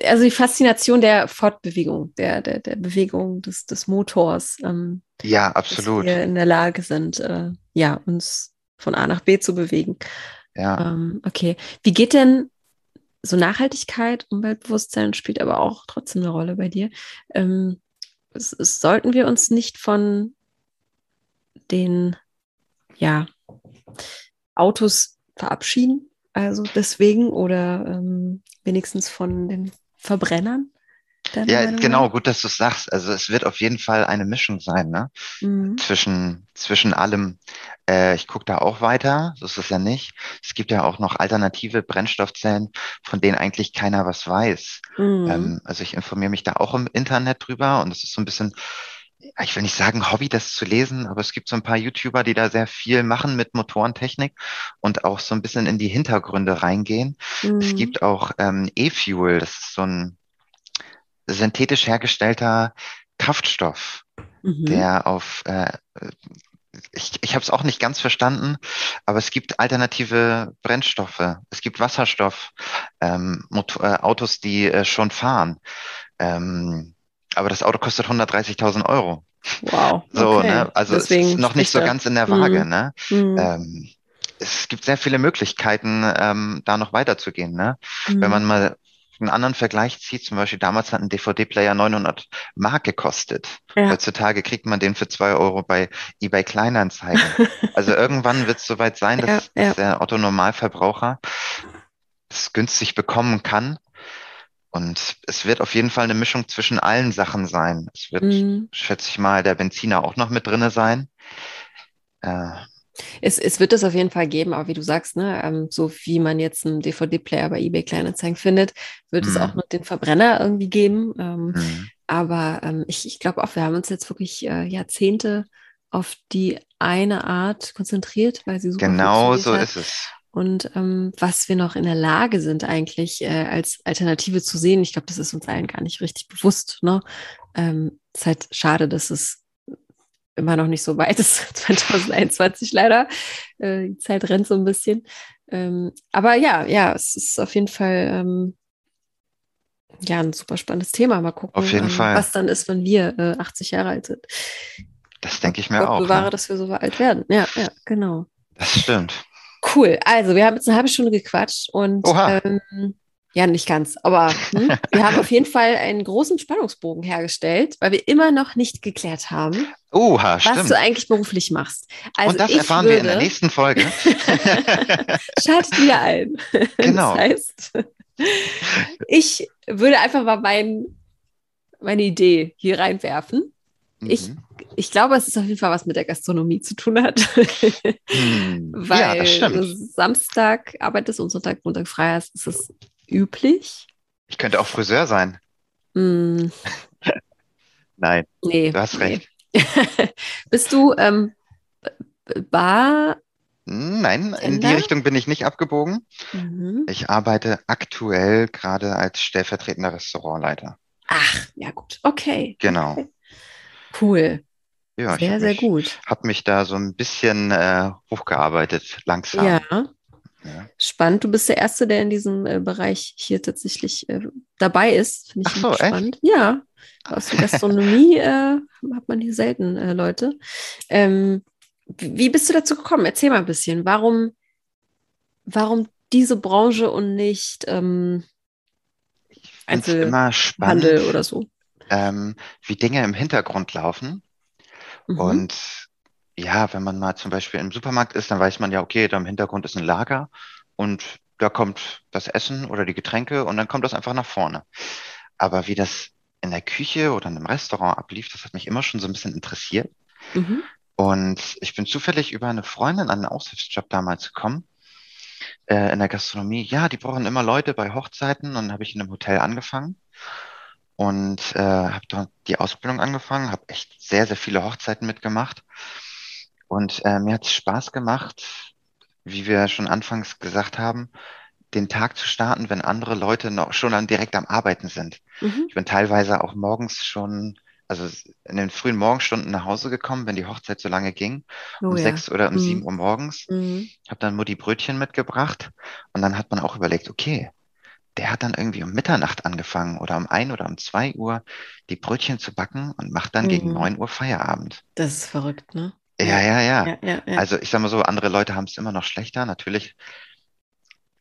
also die Faszination der Fortbewegung, der, der, der Bewegung des, des Motors. Ähm, ja, absolut. Dass wir in der Lage sind, äh, ja, uns von A nach B zu bewegen. Ja. Ähm, okay. Wie geht denn so Nachhaltigkeit, Umweltbewusstsein spielt aber auch trotzdem eine Rolle bei dir. Ähm, es, es, sollten wir uns nicht von den ja, Autos verabschieden? Also deswegen oder ähm, wenigstens von den Verbrennern? Ja, genau, gut, dass du es sagst. Also es wird auf jeden Fall eine Mischung sein, ne? Mhm. Zwischen, zwischen allem. Äh, ich gucke da auch weiter, so ist es ja nicht. Es gibt ja auch noch alternative Brennstoffzellen, von denen eigentlich keiner was weiß. Mhm. Ähm, also ich informiere mich da auch im Internet drüber und es ist so ein bisschen, ich will nicht sagen Hobby, das zu lesen, aber es gibt so ein paar YouTuber, die da sehr viel machen mit Motorentechnik und auch so ein bisschen in die Hintergründe reingehen. Mhm. Es gibt auch ähm, E-Fuel, das ist so ein synthetisch hergestellter Kraftstoff, mhm. der auf äh, ich, ich habe es auch nicht ganz verstanden, aber es gibt alternative Brennstoffe. Es gibt Wasserstoff, ähm, Motor, äh, Autos, die äh, schon fahren. Ähm, aber das Auto kostet 130.000 Euro. Wow. So, okay. ne? Also Deswegen es ist noch nicht so ganz in der Waage, mhm. ne? Mhm. Ähm, es gibt sehr viele Möglichkeiten, ähm, da noch weiterzugehen, ne? Mhm. Wenn man mal einen anderen Vergleich zieht, zum Beispiel damals hat ein DVD-Player 900 Mark gekostet. Ja. Heutzutage kriegt man den für zwei Euro bei eBay Kleinanzeigen. also irgendwann wird es soweit sein, dass, ja, ja. dass der Otto Normalverbraucher es günstig bekommen kann und es wird auf jeden Fall eine Mischung zwischen allen Sachen sein. Es wird, mhm. schätze ich mal, der Benziner auch noch mit drinne sein. Äh, es, es wird es auf jeden Fall geben, aber wie du sagst, ne, ähm, so wie man jetzt einen DVD-Player bei eBay Kleinanzeigen findet, wird mhm. es auch noch den Verbrenner irgendwie geben. Ähm, mhm. Aber ähm, ich, ich glaube auch, wir haben uns jetzt wirklich äh, Jahrzehnte auf die eine Art konzentriert, weil sie super Genau so hat. ist es und ähm, was wir noch in der Lage sind, eigentlich äh, als Alternative zu sehen. Ich glaube, das ist uns allen gar nicht richtig bewusst. Ne? Ähm, ist halt schade, dass es immer noch nicht so weit ist, 2021 leider. Äh, die Zeit rennt so ein bisschen. Ähm, aber ja, ja, es ist auf jeden Fall ähm, ja ein super spannendes Thema. Mal gucken, ähm, was dann ist, wenn wir äh, 80 Jahre alt sind. Das denke ich mir Gott auch. Bewahre, ne? dass wir so alt werden. Ja, ja, genau. Das stimmt. Cool. Also, wir haben jetzt eine halbe Stunde gequatscht und ähm, ja, nicht ganz, aber hm, wir haben auf jeden Fall einen großen Spannungsbogen hergestellt, weil wir immer noch nicht geklärt haben, Oha, was stimmt. du eigentlich beruflich machst. Also und das erfahren würde, wir in der nächsten Folge. Schaltet wieder ein. Genau. Das heißt, ich würde einfach mal mein, meine Idee hier reinwerfen. Ich, mhm. Ich glaube, es ist auf jeden Fall was mit der Gastronomie zu tun hat. Hm. Weil ja, Samstag arbeitest und Sonntag, Montag frei hast, ist es üblich. Ich könnte auch Friseur sein. Mm. Nein, nee, du hast recht. Bist du ähm, Bar? Nein, in die Richtung bin ich nicht abgebogen. Mhm. Ich arbeite aktuell gerade als stellvertretender Restaurantleiter. Ach, ja gut, okay. Genau. Okay. Cool. Ja, sehr, sehr mich, gut. Habe mich da so ein bisschen äh, hochgearbeitet, langsam. Ja. ja. Spannend. Du bist der Erste, der in diesem äh, Bereich hier tatsächlich äh, dabei ist. Finde ich Ach so, spannend. Echt? Ja. Aus der Gastronomie äh, hat man hier selten äh, Leute. Ähm, wie bist du dazu gekommen? Erzähl mal ein bisschen. Warum, warum diese Branche und nicht ähm, Einzelhandel oder so? Ähm, wie Dinge im Hintergrund laufen. Mhm. Und ja, wenn man mal zum Beispiel im Supermarkt ist, dann weiß man ja, okay, da im Hintergrund ist ein Lager und da kommt das Essen oder die Getränke und dann kommt das einfach nach vorne. Aber wie das in der Küche oder in einem Restaurant ablief, das hat mich immer schon so ein bisschen interessiert. Mhm. Und ich bin zufällig über eine Freundin an einen Aushilfsjob damals gekommen, äh, in der Gastronomie. Ja, die brauchen immer Leute bei Hochzeiten und dann habe ich in einem Hotel angefangen und äh, habe dort die Ausbildung angefangen, habe echt sehr, sehr viele Hochzeiten mitgemacht. Und äh, mir hat es Spaß gemacht, wie wir schon anfangs gesagt haben, den Tag zu starten, wenn andere Leute noch schon dann direkt am Arbeiten sind. Mhm. Ich bin teilweise auch morgens schon, also in den frühen Morgenstunden nach Hause gekommen, wenn die Hochzeit so lange ging, oh, um ja. sechs oder um mhm. sieben Uhr morgens. Mhm. Habe dann Mutti Brötchen mitgebracht und dann hat man auch überlegt, okay, der hat dann irgendwie um Mitternacht angefangen oder um ein oder um zwei Uhr die Brötchen zu backen und macht dann gegen mhm. neun Uhr Feierabend. Das ist verrückt, ne? Ja, ja, ja. ja, ja, ja. Also ich sag mal so, andere Leute haben es immer noch schlechter. Natürlich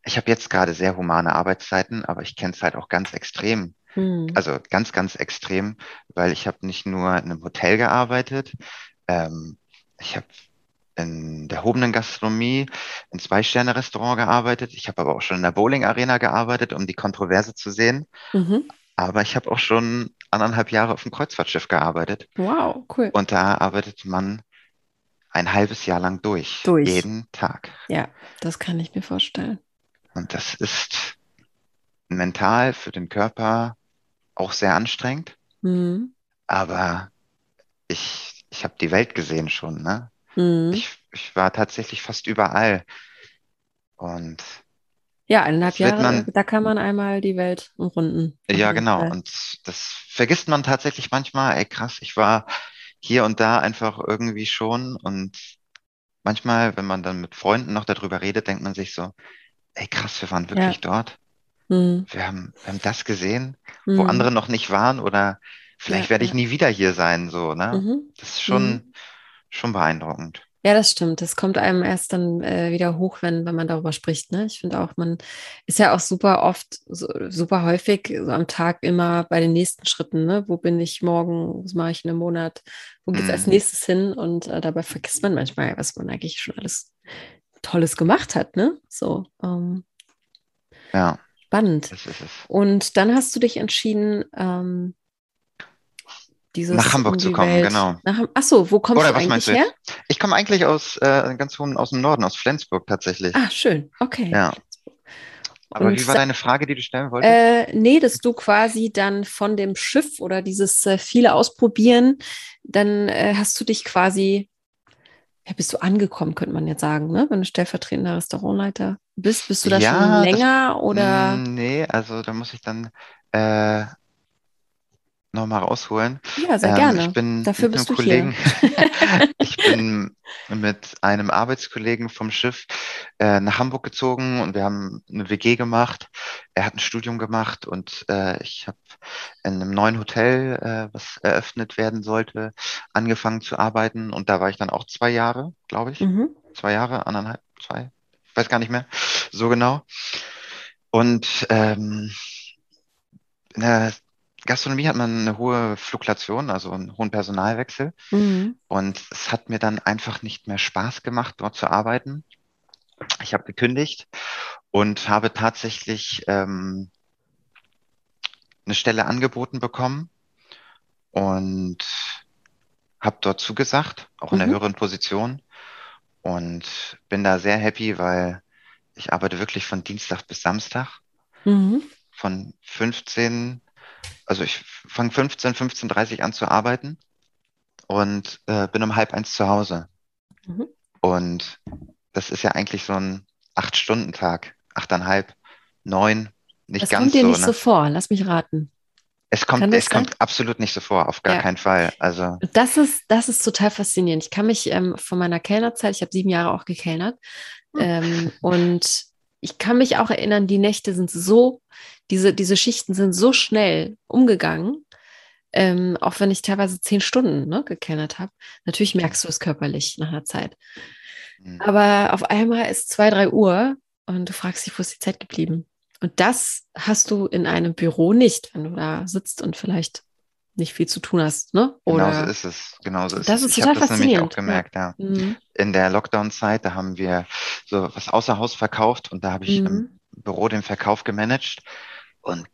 ich habe jetzt gerade sehr humane Arbeitszeiten, aber ich kenne es halt auch ganz extrem. Mhm. Also ganz, ganz extrem, weil ich habe nicht nur in einem Hotel gearbeitet, ähm, ich habe in der hobenen Gastronomie, in Zwei-Sterne-Restaurant gearbeitet. Ich habe aber auch schon in der Bowling-Arena gearbeitet, um die Kontroverse zu sehen. Mhm. Aber ich habe auch schon anderthalb Jahre auf dem Kreuzfahrtschiff gearbeitet. Wow, cool. Und da arbeitet man ein halbes Jahr lang durch. Durch. Jeden Tag. Ja, das kann ich mir vorstellen. Und das ist mental für den Körper auch sehr anstrengend. Mhm. Aber ich, ich habe die Welt gesehen schon. Ne? Mhm. Ich, ich war tatsächlich fast überall. Und ja, eineinhalb Jahre, man, da kann man einmal die Welt umrunden. Ja, genau. Fall. Und das vergisst man tatsächlich manchmal. Ey, krass, ich war hier und da einfach irgendwie schon. Und manchmal, wenn man dann mit Freunden noch darüber redet, denkt man sich so, ey krass, wir waren wirklich ja. dort. Mhm. Wir, haben, wir haben das gesehen, mhm. wo andere noch nicht waren oder vielleicht ja, werde ich ja. nie wieder hier sein, so, ne? Mhm. Das ist schon, mhm. Schon beeindruckend. Ja, das stimmt. Das kommt einem erst dann äh, wieder hoch, wenn, wenn man darüber spricht. Ne? Ich finde auch, man ist ja auch super oft, so, super häufig so am Tag immer bei den nächsten Schritten. Ne? Wo bin ich morgen? Was mache ich in einem Monat? Wo geht es als mhm. nächstes hin? Und äh, dabei vergisst man manchmal, was man eigentlich schon alles Tolles gemacht hat, ne? So. Ähm, ja. Spannend. Und dann hast du dich entschieden, ähm, dieses nach Hamburg zu kommen, Welt, genau. Nach, achso, wo kommst Oder, du eigentlich her? Ich komme eigentlich aus äh, ganz hohen, aus dem Norden, aus Flensburg tatsächlich. Ah, schön, okay. Ja. Aber und, wie war deine Frage, die du stellen wolltest? Äh, nee, dass du quasi dann von dem Schiff oder dieses äh, viele Ausprobieren, dann äh, hast du dich quasi ja, bist du angekommen, könnte man jetzt sagen, ne? Wenn du stellvertretender Restaurantleiter bist, bist du da ja, schon länger das, oder? Nee, also da muss ich dann äh, nochmal rausholen. Ja, sehr ähm, gerne. Ich bin Dafür bist du Kollegen, ich bin mit einem Arbeitskollegen vom Schiff äh, nach Hamburg gezogen und wir haben eine WG gemacht. Er hat ein Studium gemacht und äh, ich habe in einem neuen Hotel, äh, was eröffnet werden sollte, angefangen zu arbeiten und da war ich dann auch zwei Jahre, glaube ich. Mhm. Zwei Jahre, anderthalb, zwei, ich weiß gar nicht mehr so genau. Und ähm, in der Gastronomie hat man eine hohe Fluktuation, also einen hohen Personalwechsel. Mhm. Und es hat mir dann einfach nicht mehr Spaß gemacht, dort zu arbeiten. Ich habe gekündigt und habe tatsächlich ähm, eine Stelle angeboten bekommen und habe dort zugesagt, auch in mhm. der höheren Position. Und bin da sehr happy, weil ich arbeite wirklich von Dienstag bis Samstag. Mhm. Von 15 also ich fange 15, 15.30 an zu arbeiten und äh, bin um halb eins zu Hause. Mhm. Und das ist ja eigentlich so ein Acht-Stunden-Tag, achteinhalb, neun, nicht das ganz kommt dir so. nicht ne? so vor, lass mich raten. Es kommt, es kommt absolut nicht so vor, auf gar ja. keinen Fall. Also das ist, das ist total faszinierend. Ich kann mich ähm, von meiner Kellnerzeit, ich habe sieben Jahre auch gekellnert, hm. ähm, und ich kann mich auch erinnern, die Nächte sind so diese, diese Schichten sind so schnell umgegangen. ähm, auch wenn ich teilweise zehn Stunden ne, gekellnert habe. Natürlich merkst du es körperlich nach einer Zeit. Mhm. Aber auf einmal ist zwei, drei Uhr und du fragst dich, wo ist die Zeit geblieben? Und das hast du in einem Büro nicht, wenn du da sitzt und vielleicht nicht viel zu tun hast, ne? Oder genau so ist es. Genau so ist das es. Ist ich habe das nämlich auch gemerkt, ja. ja. Mhm. In der Lockdown-Zeit, da haben wir so was außer Haus verkauft und da habe ich mhm. im Büro den Verkauf gemanagt und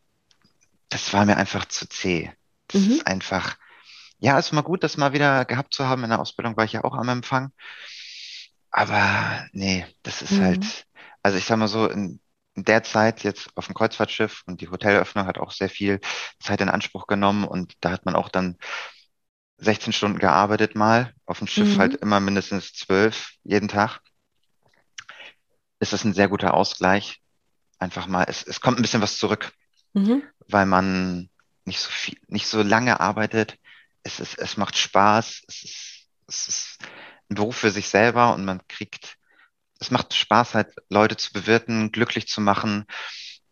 das war mir einfach zu zäh. Das mhm. ist einfach, ja, ist mal gut, das mal wieder gehabt zu haben. In der Ausbildung war ich ja auch am Empfang. Aber nee, das ist halt, mhm. also ich sag mal so, in, in der Zeit jetzt auf dem Kreuzfahrtschiff und die Hotelöffnung hat auch sehr viel Zeit in Anspruch genommen und da hat man auch dann 16 Stunden gearbeitet mal, auf dem Schiff mhm. halt immer mindestens zwölf jeden Tag. Ist das ein sehr guter Ausgleich. Einfach mal, es, es kommt ein bisschen was zurück, mhm. weil man nicht so viel, nicht so lange arbeitet. Es ist, es macht Spaß. Es ist, es ist ein Beruf für sich selber und man kriegt es macht Spaß, halt Leute zu bewirten, glücklich zu machen.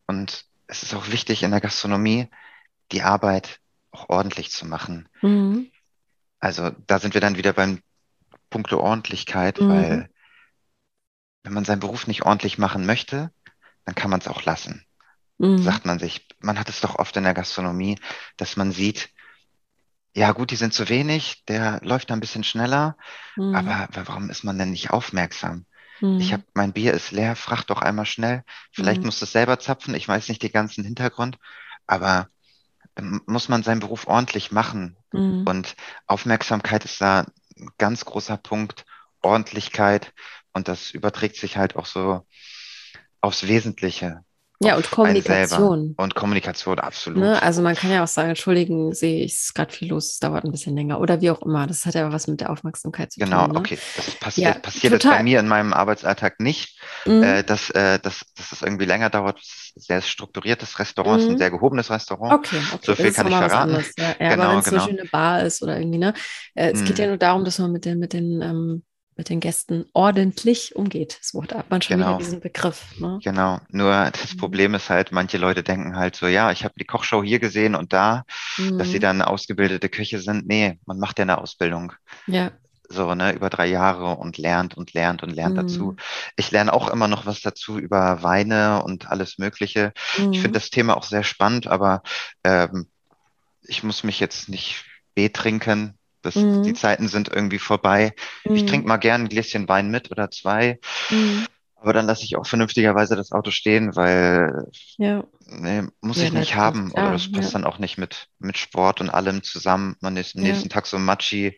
Und es ist auch wichtig in der Gastronomie, die Arbeit auch ordentlich zu machen. Mhm. Also da sind wir dann wieder beim Punkt Ordentlichkeit, mhm. weil wenn man seinen Beruf nicht ordentlich machen möchte, dann kann man es auch lassen. Mhm. Sagt man sich. Man hat es doch oft in der Gastronomie, dass man sieht, ja gut, die sind zu wenig, der läuft da ein bisschen schneller, mhm. aber warum ist man denn nicht aufmerksam? Mhm. Ich habe, mein Bier ist leer, frag doch einmal schnell. Vielleicht mhm. musst du es selber zapfen, ich weiß nicht den ganzen Hintergrund, aber muss man seinen Beruf ordentlich machen. Mhm. Und Aufmerksamkeit ist da ein ganz großer Punkt, Ordentlichkeit. Und das überträgt sich halt auch so aufs Wesentliche. Ja, und Kommunikation. Und Kommunikation, absolut. Ne? Also man kann ja auch sagen, entschuldigen Sie, es ist gerade viel los, es dauert ein bisschen länger. Oder wie auch immer. Das hat ja was mit der Aufmerksamkeit zu genau, tun. Genau, okay. Das passi ja, passiert jetzt bei mir in meinem Arbeitsalltag nicht, mhm. äh, dass, äh, dass, dass es irgendwie länger dauert. Es ist sehr strukturiertes Restaurant, mhm. ein sehr gehobenes Restaurant. Okay, okay. So viel kann ich verraten. Ja, ja, genau, aber wenn es genau. eine Bar ist oder irgendwie, ne? Äh, es mhm. geht ja nur darum, dass man mit den, mit den ähm, mit den Gästen ordentlich umgeht. Das Wort hat man schon genau. wieder diesen Begriff. Ne? Genau. Nur das mhm. Problem ist halt, manche Leute denken halt so, ja, ich habe die Kochshow hier gesehen und da, mhm. dass sie mhm. dann ausgebildete Köche sind. Nee, man macht ja eine Ausbildung. Ja. So, ne, über drei Jahre und lernt und lernt und lernt mhm. dazu. Ich lerne auch immer noch was dazu über Weine und alles Mögliche. Ich finde mhm. das Thema auch sehr spannend, aber ähm, ich muss mich jetzt nicht betrinken, das, mhm. Die Zeiten sind irgendwie vorbei. Mhm. Ich trinke mal gern ein Gläschen Wein mit oder zwei. Mhm. Aber dann lasse ich auch vernünftigerweise das Auto stehen, weil ja. nee, muss ja, ich nicht haben. Oder das passt ja. dann auch nicht mit, mit Sport und allem zusammen. Man ist am nächsten Tag so matschi.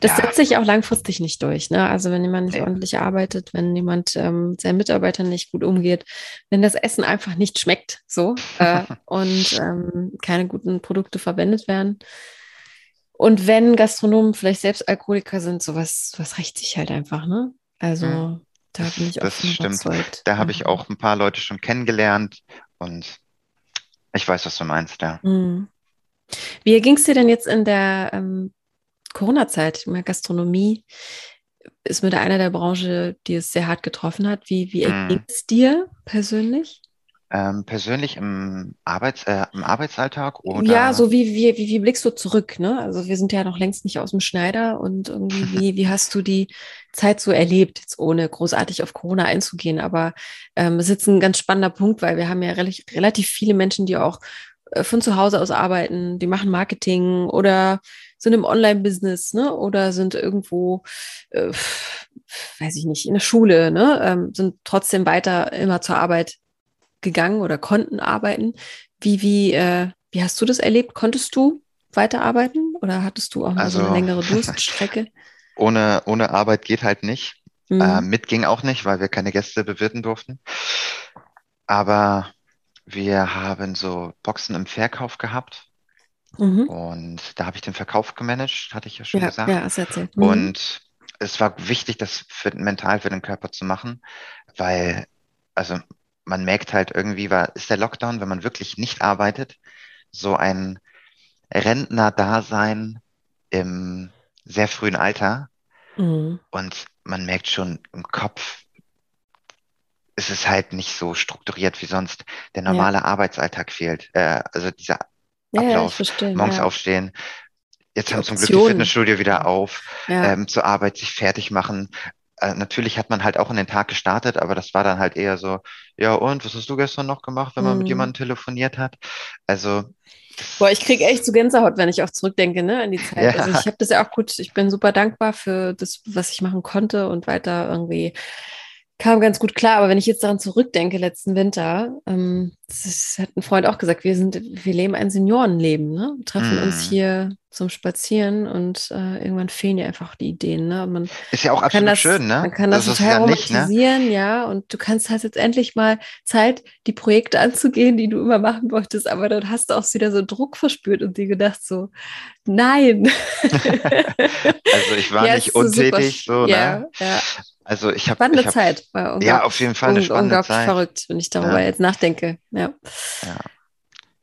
Das setzt sich auch langfristig nicht durch. Ne? Also wenn jemand nicht ordentlich arbeitet, wenn jemand ähm, mit seinen Mitarbeitern nicht gut umgeht, wenn das Essen einfach nicht schmeckt so äh, und ähm, keine guten Produkte verwendet werden, und wenn Gastronomen vielleicht selbst Alkoholiker sind, sowas, was rächt sich halt einfach, ne? Also mhm. da bin ich auch Das stimmt. Überzeugt. Da habe ich auch ein paar Leute schon kennengelernt und ich weiß, was du meinst, ja. Mhm. Wie ging es dir denn jetzt in der ähm, Corona-Zeit, Gastronomie? Ist mit einer der Branche, die es sehr hart getroffen hat. Wie, wie mhm. ging es dir persönlich? Ähm, persönlich im, Arbeits, äh, im Arbeitsalltag oder? Ja, so wie, wie, wie, wie blickst du zurück, ne? Also wir sind ja noch längst nicht aus dem Schneider und irgendwie, wie, wie hast du die Zeit so erlebt, jetzt ohne großartig auf Corona einzugehen? Aber ähm, es ist jetzt ein ganz spannender Punkt, weil wir haben ja relativ, relativ viele Menschen, die auch äh, von zu Hause aus arbeiten, die machen Marketing oder sind im Online-Business, ne? Oder sind irgendwo, äh, weiß ich nicht, in der Schule, ne? Ähm, sind trotzdem weiter immer zur Arbeit gegangen oder konnten arbeiten. Wie, wie, äh, wie hast du das erlebt? Konntest du weiterarbeiten oder hattest du auch noch also, so eine also längere Durststrecke? ohne, ohne Arbeit geht halt nicht. Mhm. Äh, mit ging auch nicht, weil wir keine Gäste bewirten durften. Aber wir haben so Boxen im Verkauf gehabt. Mhm. Und da habe ich den Verkauf gemanagt, hatte ich ja schon ja, gesagt. Ja, hast erzählt. Mhm. Und es war wichtig, das für, mental für den Körper zu machen, weil, also man merkt halt irgendwie, war, ist der Lockdown, wenn man wirklich nicht arbeitet, so ein Rentner-Dasein im sehr frühen Alter. Mhm. Und man merkt schon im Kopf, ist es halt nicht so strukturiert wie sonst. Der normale ja. Arbeitsalltag fehlt. Äh, also dieser Ablauf. verstehe, Morgens ja. aufstehen. Jetzt haben zum Glück die. Fitnessstudio wieder auf, ähm, zur Arbeit sich fertig machen. Äh, natürlich hat man halt auch in den Tag gestartet, aber das war dann halt eher so, ja und, was hast du gestern noch gemacht, wenn man mit Mhm. jemandem telefoniert hat? Also, Boah, ich kriege echt so Gänsehaut, wenn ich auch zurückdenke, ne, an die Zeit. Ja. Also ich habe das ja auch gut, ich bin super dankbar für das, was ich machen konnte und weiter irgendwie kam ganz gut klar. Aber wenn ich jetzt daran zurückdenke, letzten Winter, ähm, das ist, hat ein Freund auch gesagt, wir sind, wir leben ein Seniorenleben, ne? Wir treffen uns Mhm. hier zum Spazieren und äh, irgendwann fehlen ja einfach die Ideen, ne? Und man ist ja auch absolut das, schön, ne? man kann das ist total ja ne? romantisieren, ja, und du kannst halt jetzt endlich mal Zeit, die Projekte anzugehen, die du immer machen wolltest, aber dann hast du auch wieder so Druck verspürt und dir gedacht so, nein. Also ich war Ja, nicht so untätig, so, ja, ne? ja. Also ich habe, Spannende ich hab, Zeit. Ja, auf jeden Fall eine spannende unglaublich Zeit. verrückt, wenn ich darüber Ja. jetzt nachdenke. Ja. Ja.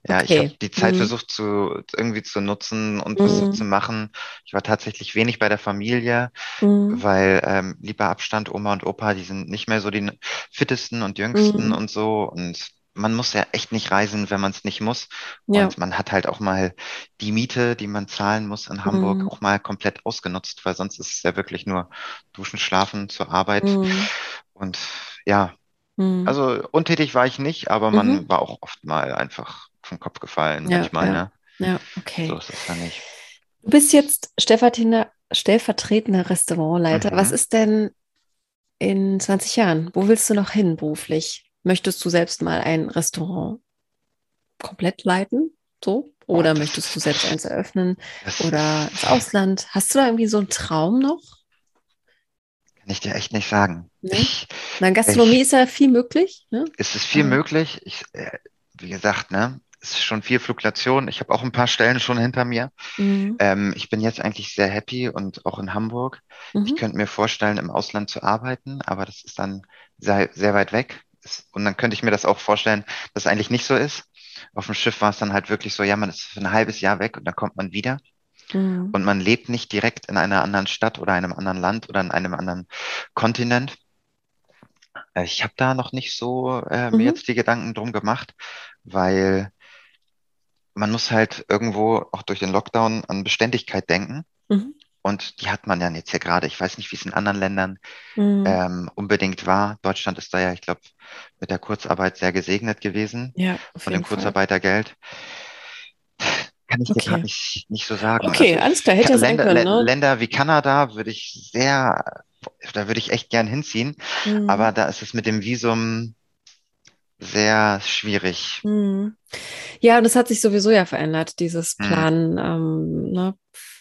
Ja, ich Okay. habe die Zeit Mhm. versucht zu irgendwie zu nutzen und Mhm. zu machen. Ich war tatsächlich wenig bei der Familie, Mhm. weil ähm, lieber Abstand, Oma und Opa, die sind nicht mehr so die fittesten und jüngsten Mhm. und so. Und man muss ja echt nicht reisen, wenn man es nicht muss. Ja. Und man hat halt auch mal die Miete, die man zahlen muss in Hamburg, Mhm. auch mal komplett ausgenutzt, weil sonst ist es ja wirklich nur duschen, schlafen, zur Arbeit. Mhm. Und ja, Mhm. also untätig war ich nicht, aber man Mhm. war auch oft mal einfach vom Kopf gefallen, Ja, manchmal, ja. ne? ja, okay. So ist es ja nicht. Du bist jetzt stellvertretender, stellvertretender Restaurantleiter. Mhm. Was ist denn in 20 Jahren? Wo willst du noch hin beruflich? Möchtest du selbst mal ein Restaurant komplett leiten? So? Oder das- möchtest du selbst eins eröffnen? Oder ins Ausland? Hast du da irgendwie so einen Traum noch? kann ich dir echt nicht sagen. Nee? Ich, Na, Gastronomie ist ja viel möglich. Ne? es ist viel Ja. möglich. Ich, äh, wie gesagt, ne, es ist schon viel Fluktuation. Ich habe auch ein paar Stellen schon hinter mir. Mhm. Ähm, ich bin jetzt eigentlich sehr happy und auch in Hamburg. Ich Mhm. könnte mir vorstellen, im Ausland zu arbeiten, aber das ist dann sehr, sehr weit weg. Und dann könnte ich mir das auch vorstellen, dass es eigentlich nicht so ist. Auf dem Schiff war es dann halt wirklich so, ja, man ist für ein halbes Jahr weg und dann kommt man wieder. Mhm. Und man lebt nicht direkt in einer anderen Stadt oder einem anderen Land oder in einem anderen Kontinent. Äh, Ich habe da noch nicht so äh, mir Mhm. jetzt die Gedanken drum gemacht, weil man muss halt irgendwo auch durch den Lockdown an Beständigkeit denken. Mhm. Und die hat man ja jetzt hier gerade. Ich weiß nicht, wie es in anderen Ländern Mhm. ähm, unbedingt war. Deutschland ist da ja, ich glaube, mit der Kurzarbeit sehr gesegnet gewesen, ja, von dem Fall. Kurzarbeitergeld. Kann ich dir Okay. gerade nicht, nicht so sagen. Okay, Also, alles klar. Hätte ja sein Länder, können, ne? Länder wie Kanada würde ich sehr, da würde ich echt gern hinziehen, Mhm. aber da ist es mit dem Visum sehr schwierig. Mhm. Ja, und das hat sich sowieso ja verändert, dieses Mhm. Planen. Ähm, ne?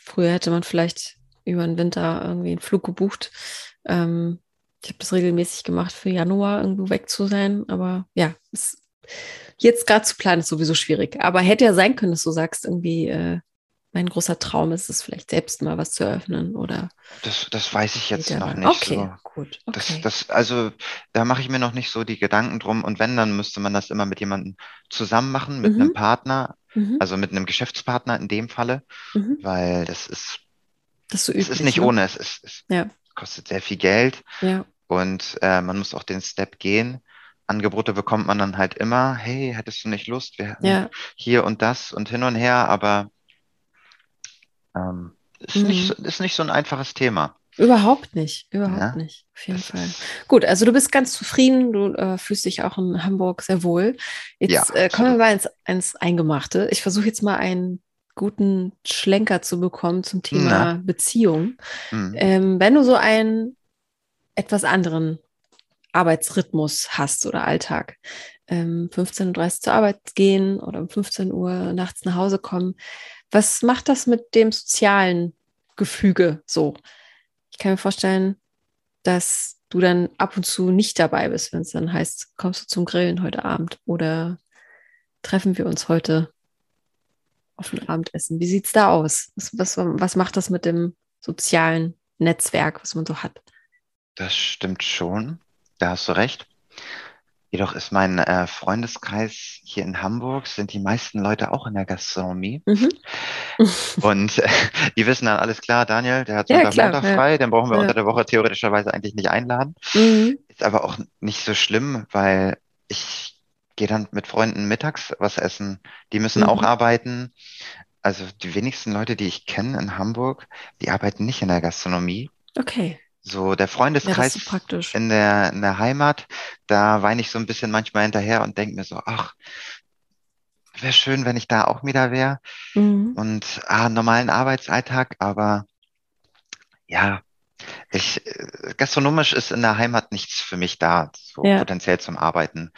Früher hätte man vielleicht über den Winter irgendwie einen Flug gebucht. Ähm, ich habe das regelmäßig gemacht, für Januar irgendwo weg zu sein. Aber ja, es, jetzt gerade zu planen ist sowieso schwierig. Aber hätte ja sein können, dass du sagst, irgendwie, äh, mein großer Traum ist es, vielleicht selbst mal was zu eröffnen oder Das, das weiß ich jetzt noch nicht Okay, so. gut. Das, Okay. das, also, da mache ich mir noch nicht so die Gedanken drum. Und wenn, dann müsste man das immer mit jemandem zusammen machen, mit Mhm. einem Partner, Mhm. also mit einem Geschäftspartner in dem Falle, Mhm. weil das ist, Das ist so es üblich, ist nicht ne? ohne, es ist, es Ja. kostet sehr viel Geld Ja. und äh, man muss auch den Step gehen. Angebote bekommt man dann halt immer, hey, hättest du nicht Lust? Wir Ja. hier und das und hin und her, aber ähm, ist Mhm. nicht, so- ist nicht so ein einfaches Thema. Überhaupt nicht, überhaupt Ja, nicht, auf jeden Fall. Gut, also du bist ganz zufrieden, du äh, fühlst dich auch in Hamburg sehr wohl. Jetzt Ja, äh, kommen wir mal ins, ins Eingemachte. Ich versuche jetzt mal einen guten Schlenker zu bekommen zum Thema Na. Beziehung. hm, Ähm, wenn du so einen etwas anderen Arbeitsrhythmus hast oder Alltag, ähm, 15.30 Uhr zur Arbeit gehen oder um 15 Uhr nachts nach Hause kommen, was macht das mit dem sozialen Gefüge so? Ich kann mir vorstellen, dass du dann ab und zu nicht dabei bist, wenn es dann heißt, kommst du zum Grillen heute Abend oder treffen wir uns heute auf ein Abendessen. Wie sieht's da aus? Was, was, was macht das mit dem sozialen Netzwerk, was man so hat? das stimmt schon. Da hast du recht. Jedoch ist mein äh, Freundeskreis hier in Hamburg, sind die meisten Leute auch in der Gastronomie. Mhm. Und äh, die wissen dann alles klar, Daniel, der hat Ja, Sonntag, klar, Montag ja. frei, den brauchen wir Ja. unter der Woche theoretischerweise eigentlich nicht einladen. Mhm. Ist aber auch nicht so schlimm, weil ich gehe dann mit Freunden mittags was essen. Die müssen mhm. auch arbeiten. Also die wenigsten Leute, die ich kenne in Hamburg, die arbeiten nicht in der Gastronomie. Okay. So der Freundeskreis ja, in, der, in der Heimat, da weine ich so ein bisschen manchmal hinterher und denke mir so, ach, wäre schön, wenn ich da auch wieder wäre. Mhm. Und ah, normalen Arbeitsalltag, aber ja, ich, äh, gastronomisch ist in der Heimat nichts für mich da, so ja. potenziell zum Arbeiten.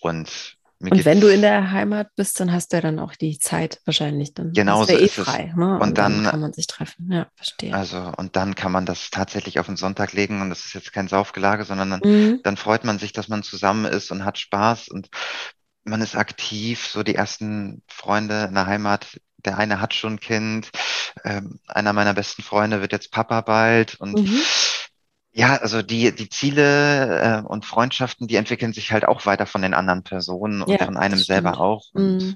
Und und wenn du in der Heimat bist, dann hast du ja dann auch die Zeit wahrscheinlich dann. Genau so eh ist frei, es. Ne? Und, und dann, dann, kann man sich treffen. Ja, verstehe. Also und dann kann man das tatsächlich auf den Sonntag legen und das ist jetzt kein Saufgelage, sondern dann, mhm. dann freut man sich, dass man zusammen ist und hat Spaß und man ist aktiv. So die ersten Freunde in der Heimat, der eine hat schon ein Kind, ähm, einer meiner besten Freunde wird jetzt Papa bald und mhm. Ja, also die, die Ziele äh, und Freundschaften, die entwickeln sich halt auch weiter von den anderen Personen und ja, von einem selber auch. Und mm.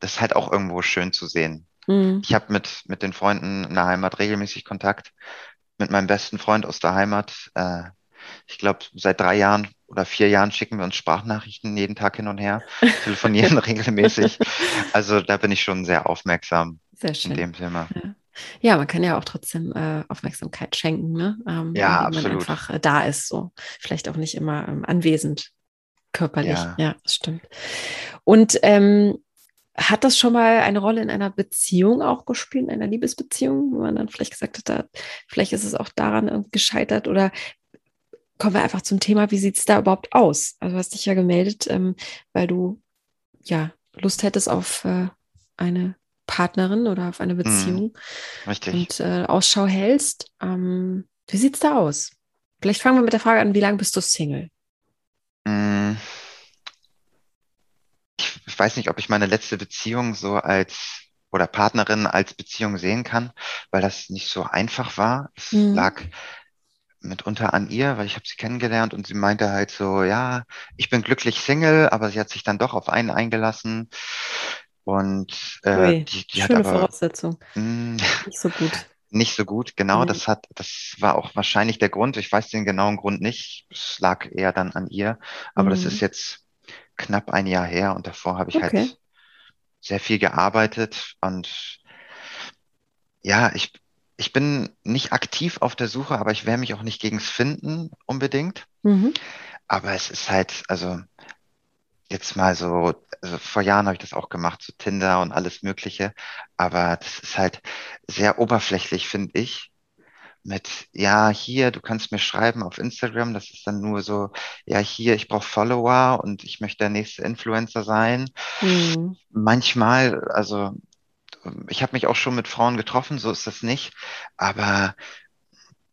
das ist halt auch irgendwo schön zu sehen. Mm. Ich habe mit, mit den Freunden in der Heimat regelmäßig Kontakt. Mit meinem besten Freund aus der Heimat. Äh, ich glaube, seit drei Jahren oder vier Jahren schicken wir uns Sprachnachrichten jeden Tag hin und her, telefonieren regelmäßig. Also da bin ich schon sehr aufmerksam sehr schön. in dem Thema. Ja. Ja, man kann ja auch trotzdem äh, Aufmerksamkeit schenken, ne? Ähm, ja, absolut. man einfach äh, da ist, so vielleicht auch nicht immer ähm, anwesend körperlich. Ja. ja, das stimmt. Und ähm, hat das schon mal eine Rolle in einer Beziehung auch gespielt, in einer Liebesbeziehung, wo man dann vielleicht gesagt hat, da, vielleicht ist es auch daran gescheitert oder kommen wir einfach zum Thema, wie sieht es da überhaupt aus? Also du hast dich ja gemeldet, ähm, weil du ja Lust hättest auf äh, eine Partnerin oder auf eine. Beziehung Richtig. und äh, Ausschau hältst. Ähm, wie sieht's da aus? Vielleicht fangen wir mit der Frage an, wie lange bist du Single? Mm. Ich weiß nicht, ob ich meine letzte Beziehung so als oder Partnerin als Beziehung sehen kann, weil das nicht so einfach war. Es mhm. lag mitunter an ihr, weil ich habe sie kennengelernt und sie meinte halt so, ja, ich bin glücklich Single, aber sie hat sich dann doch auf einen eingelassen. Und äh, Ui, die, die schöne hat aber, Voraussetzung. Mh, hm, nicht so gut. Nicht so gut, genau. Mhm. Das hat, das war auch wahrscheinlich der Grund. Ich weiß den genauen Grund nicht. Es lag eher dann an ihr. Aber mhm. das ist jetzt knapp ein Jahr her und davor habe ich halt okay. halt sehr viel gearbeitet und ja, ich, ich bin nicht aktiv auf der Suche, aber ich wehre mich auch nicht gegens Finden unbedingt. Mhm. Aber es ist halt, also jetzt mal so, also vor Jahren habe ich das auch gemacht, so Tinder und alles Mögliche, aber das ist halt sehr oberflächlich, finde ich. Mit, ja, hier, du kannst mir schreiben auf Instagram, das ist dann nur so, ja, hier, ich brauche Follower und ich möchte der nächste Influencer sein. Mhm. Manchmal, also ich habe mich auch schon mit Frauen getroffen, so ist das nicht, aber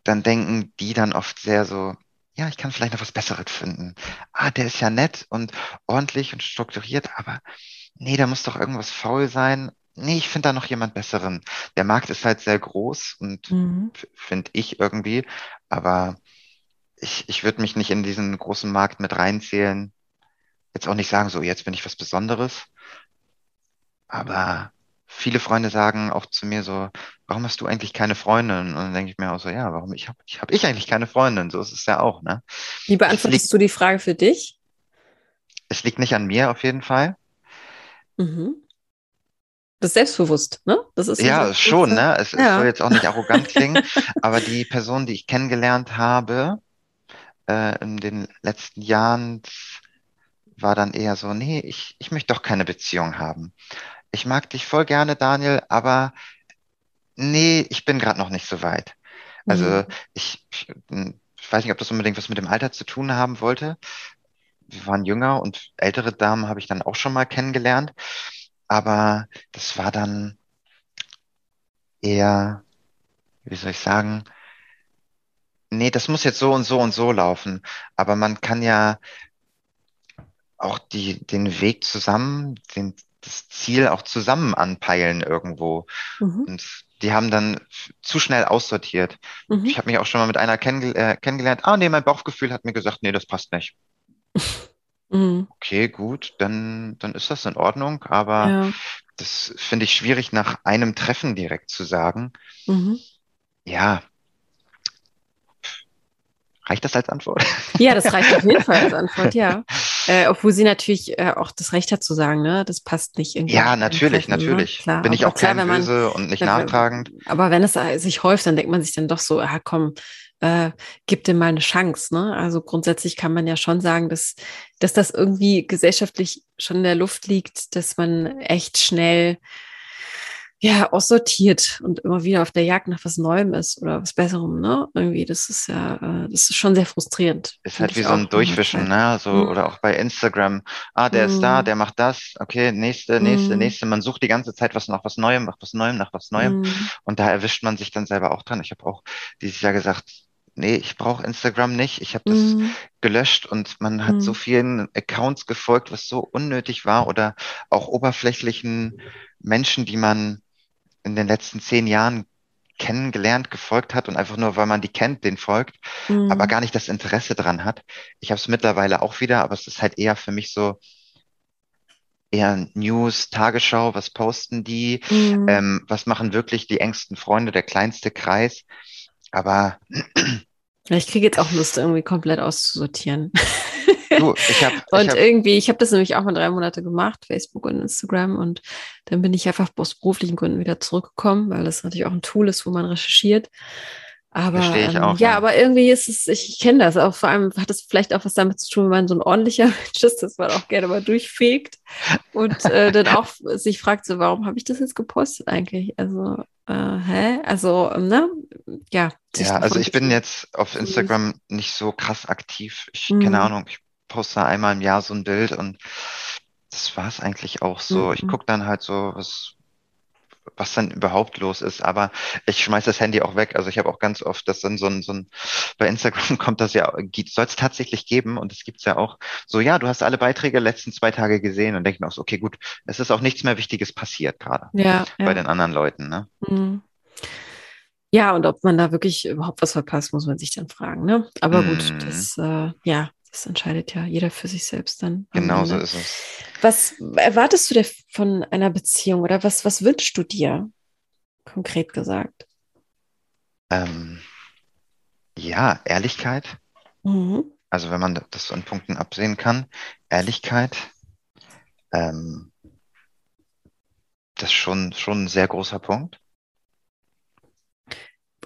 dann denken die dann oft sehr so, ja, ich kann vielleicht noch was Besseres finden. Ah, der ist ja nett und ordentlich und strukturiert, aber nee, da muss doch irgendwas faul sein. Nee, ich finde da noch jemand Besseren. Der Markt ist halt sehr groß und mhm. finde ich irgendwie, aber ich, ich würde mich nicht in diesen großen Markt mit reinzählen. Jetzt auch nicht sagen, so, jetzt bin ich was Besonderes. Aber viele Freunde sagen auch zu mir so, warum hast du eigentlich keine Freundin? Und dann denke ich mir auch so, ja, warum ich habe ich, hab ich eigentlich keine Freundin? So ist es ja auch, ne? Wie beantwortest liegt, du die Frage für dich? Es liegt nicht an mir auf jeden Fall. Mhm. Das ist selbstbewusst, ne? Das ist ja schon, ne? Es, ja. soll jetzt auch nicht arrogant klingen, aber die Person, die ich kennengelernt habe äh, in den letzten Jahren, war dann eher so, nee, ich, ich möchte doch keine Beziehung haben ich mag dich voll gerne, Daniel, aber nee, ich bin gerade noch nicht so weit. Also mhm. ich, ich, ich weiß nicht, ob das unbedingt was mit dem Alter zu tun haben wollte. Wir waren jünger und ältere Damen habe ich dann auch schon mal kennengelernt. Aber das war dann eher, wie soll ich sagen, nee, das muss jetzt so und so und so laufen. Aber man kann ja auch die, den Weg zusammen, den, das Ziel auch zusammen anpeilen irgendwo. Mhm. Und die haben dann zu schnell aussortiert. Mhm. Ich habe mich auch schon mal mit einer kenn äh, kennengelernt. Ah, nee, mein Bauchgefühl hat mir gesagt, nee, das passt nicht. Mhm. Okay, gut, dann, dann ist das in Ordnung, aber ja. das finde ich schwierig nach einem Treffen direkt zu sagen. Mhm. Ja. Reicht das als Antwort? Ja, das reicht auf jeden Fall als Antwort, ja. Äh, obwohl sie natürlich äh, auch das Recht hat zu sagen, ne, das passt nicht irgendwie. Ja, natürlich, Treffen, natürlich. Ne? Klar, Bin ich auch klar, kein böse und nicht nachtragend. Aber wenn es sich häuft, dann denkt man sich dann doch so, ah komm, äh, gib dem mal eine Chance. Ne? Also grundsätzlich kann man ja schon sagen, dass, dass das irgendwie gesellschaftlich schon in der Luft liegt, dass man echt schnell ja, aussortiert und immer wieder auf der Jagd nach was Neuem ist oder was Besserem, ne? Irgendwie, das ist ja, äh, das ist schon sehr frustrierend. Ist halt wie so ein Durchwischen, ne? So, mhm. oder auch bei Instagram. Ah, der mhm. ist da, mhm. der macht das, okay, nächste, nächste, mhm. nächste. Man sucht die ganze Zeit was nach was Neuem, nach was Neuem, nach was Neuem. Mhm. Und da erwischt man sich dann selber auch dran. Ich habe auch dieses Jahr gesagt, nee, ich brauche Instagram nicht. Ich habe das mhm. gelöscht und man hat mhm. so vielen Accounts gefolgt, was so unnötig war oder auch oberflächlichen Menschen, die man in den letzten zehn Jahren kennengelernt, gefolgt hat und einfach nur, weil man die kennt, den folgt, mhm. aber gar nicht das Interesse dran hat. Ich habe es mittlerweile auch wieder, aber es ist halt eher für mich so eher News, Tagesschau, was posten die, mhm. ähm, was machen wirklich die engsten Freunde, der kleinste Kreis. Aber ich kriege jetzt auch Lust, irgendwie komplett auszusortieren. Du, ich hab, und ich hab, irgendwie, ich habe das nämlich auch mal drei Monate gemacht, Facebook und Instagram. Und dann bin ich einfach aus beruflichen Gründen wieder zurückgekommen, weil das natürlich auch ein Tool ist, wo man recherchiert. Aber ähm, auch, ja, ja, aber irgendwie ist es, ich kenne das auch, vor allem hat es vielleicht auch was damit zu tun, wenn man so ein ordentlicher Mensch ist, dass man auch gerne mal durchfegt und äh, dann auch sich fragt, so, warum habe ich das jetzt gepostet eigentlich? Also, äh, hä? Also, ne? Ja. Ja, also ich bin jetzt auf Instagram nicht so krass aktiv. Ich, mhm. keine Ahnung, ich poste einmal im Jahr so ein Bild und das war es eigentlich auch so. Mhm. Ich gucke dann halt so, was, was dann überhaupt los ist. Aber ich schmeiß das Handy auch weg. Also ich habe auch ganz oft, dass dann so ein, so ein bei Instagram kommt das ja, soll es tatsächlich geben und es gibt's ja auch so, ja, du hast alle Beiträge letzten zwei Tage gesehen und denke mir auch so, okay, gut, es ist auch nichts mehr Wichtiges passiert gerade ja, bei ja. den anderen Leuten. Ne? Mhm. Ja, und ob man da wirklich überhaupt was verpasst, muss man sich dann fragen. Ne? Aber gut, mhm. das, äh, ja, das entscheidet ja jeder für sich selbst dann. Genau so ist es. Was erwartest du dir von einer Beziehung oder was, was wünschst du dir, konkret gesagt? Ähm, ja, Ehrlichkeit. Mhm. Also wenn man das an Punkten absehen kann, Ehrlichkeit, ähm, das ist schon, schon ein sehr großer Punkt.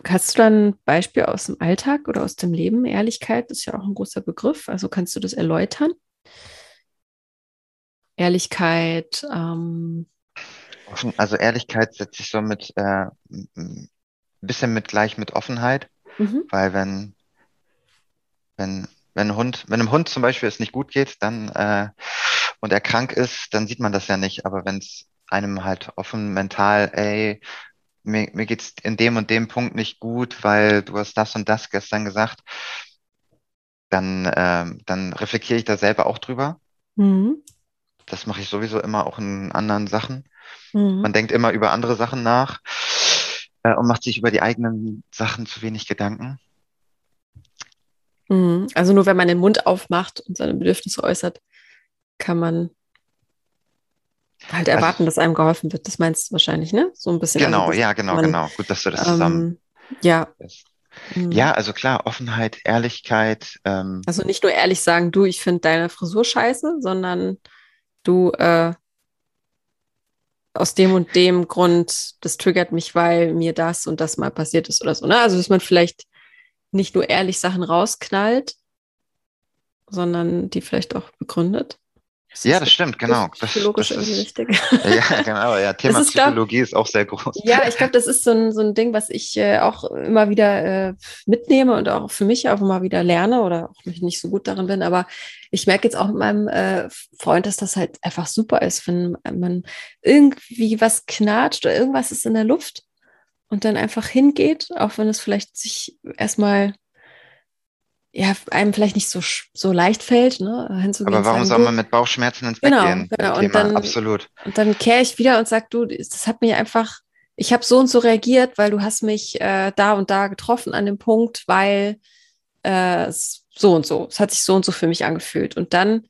Hast du dann ein Beispiel aus dem Alltag oder aus dem Leben? Ehrlichkeit ist ja auch ein großer Begriff. Also kannst du das erläutern? Ehrlichkeit. Ähm also Ehrlichkeit setze ich so mit äh, ein bisschen mit gleich mit Offenheit, mhm. weil wenn wenn wenn ein Hund wenn einem Hund zum Beispiel es nicht gut geht, dann äh, und er krank ist, dann sieht man das ja nicht. Aber wenn es einem halt offen mental, ey, mir, mir geht's in dem und dem Punkt nicht gut, weil du hast das und das gestern gesagt, dann, ähm, dann reflektiere ich da selber auch drüber. Mhm. Das mache ich sowieso immer auch in anderen Sachen. Mhm. Man denkt immer über andere Sachen nach äh, und macht sich über die eigenen Sachen zu wenig Gedanken. Mhm. Also nur wenn man den Mund aufmacht und seine Bedürfnisse äußert, kann man Halt also erwarten, also, dass einem geholfen wird, das meinst du wahrscheinlich, ne? So ein bisschen. Genau, also, ja, genau, man, genau. Gut, dass du das zusammen. Ähm, ja. Mhm. Ja, also klar, Offenheit, Ehrlichkeit. Ähm, also nicht nur ehrlich sagen, du, ich finde deine Frisur scheiße, sondern du, äh, aus dem und dem Grund, das triggert mich, weil mir das und das mal passiert ist oder so. Ne? Also, dass man vielleicht nicht nur ehrlich Sachen rausknallt, sondern die vielleicht auch begründet. Das ja, das stimmt, genau. Das, psychologisch das irgendwie ist, richtig. Ja, genau. Ja, Thema ist, Psychologie glaub, ist auch sehr groß. Ja, ich glaube, das ist so ein, so ein Ding, was ich äh, auch immer wieder äh, mitnehme und auch für mich auch immer wieder lerne oder auch nicht so gut darin bin. Aber ich merke jetzt auch mit meinem äh, Freund, dass das halt einfach super ist, wenn man irgendwie was knatscht oder irgendwas ist in der Luft und dann einfach hingeht, auch wenn es vielleicht sich erstmal ja, einem vielleicht nicht so, so leicht fällt, ne, hinzugehen. Aber warum soll man mit Bauchschmerzen ins Bett genau, gehen? Genau, und dann, Absolut. Und dann kehre ich wieder und sage, du, das hat mich einfach, ich habe so und so reagiert, weil du hast mich äh, da und da getroffen an dem Punkt, weil äh, so und so, es hat sich so und so für mich angefühlt. Und dann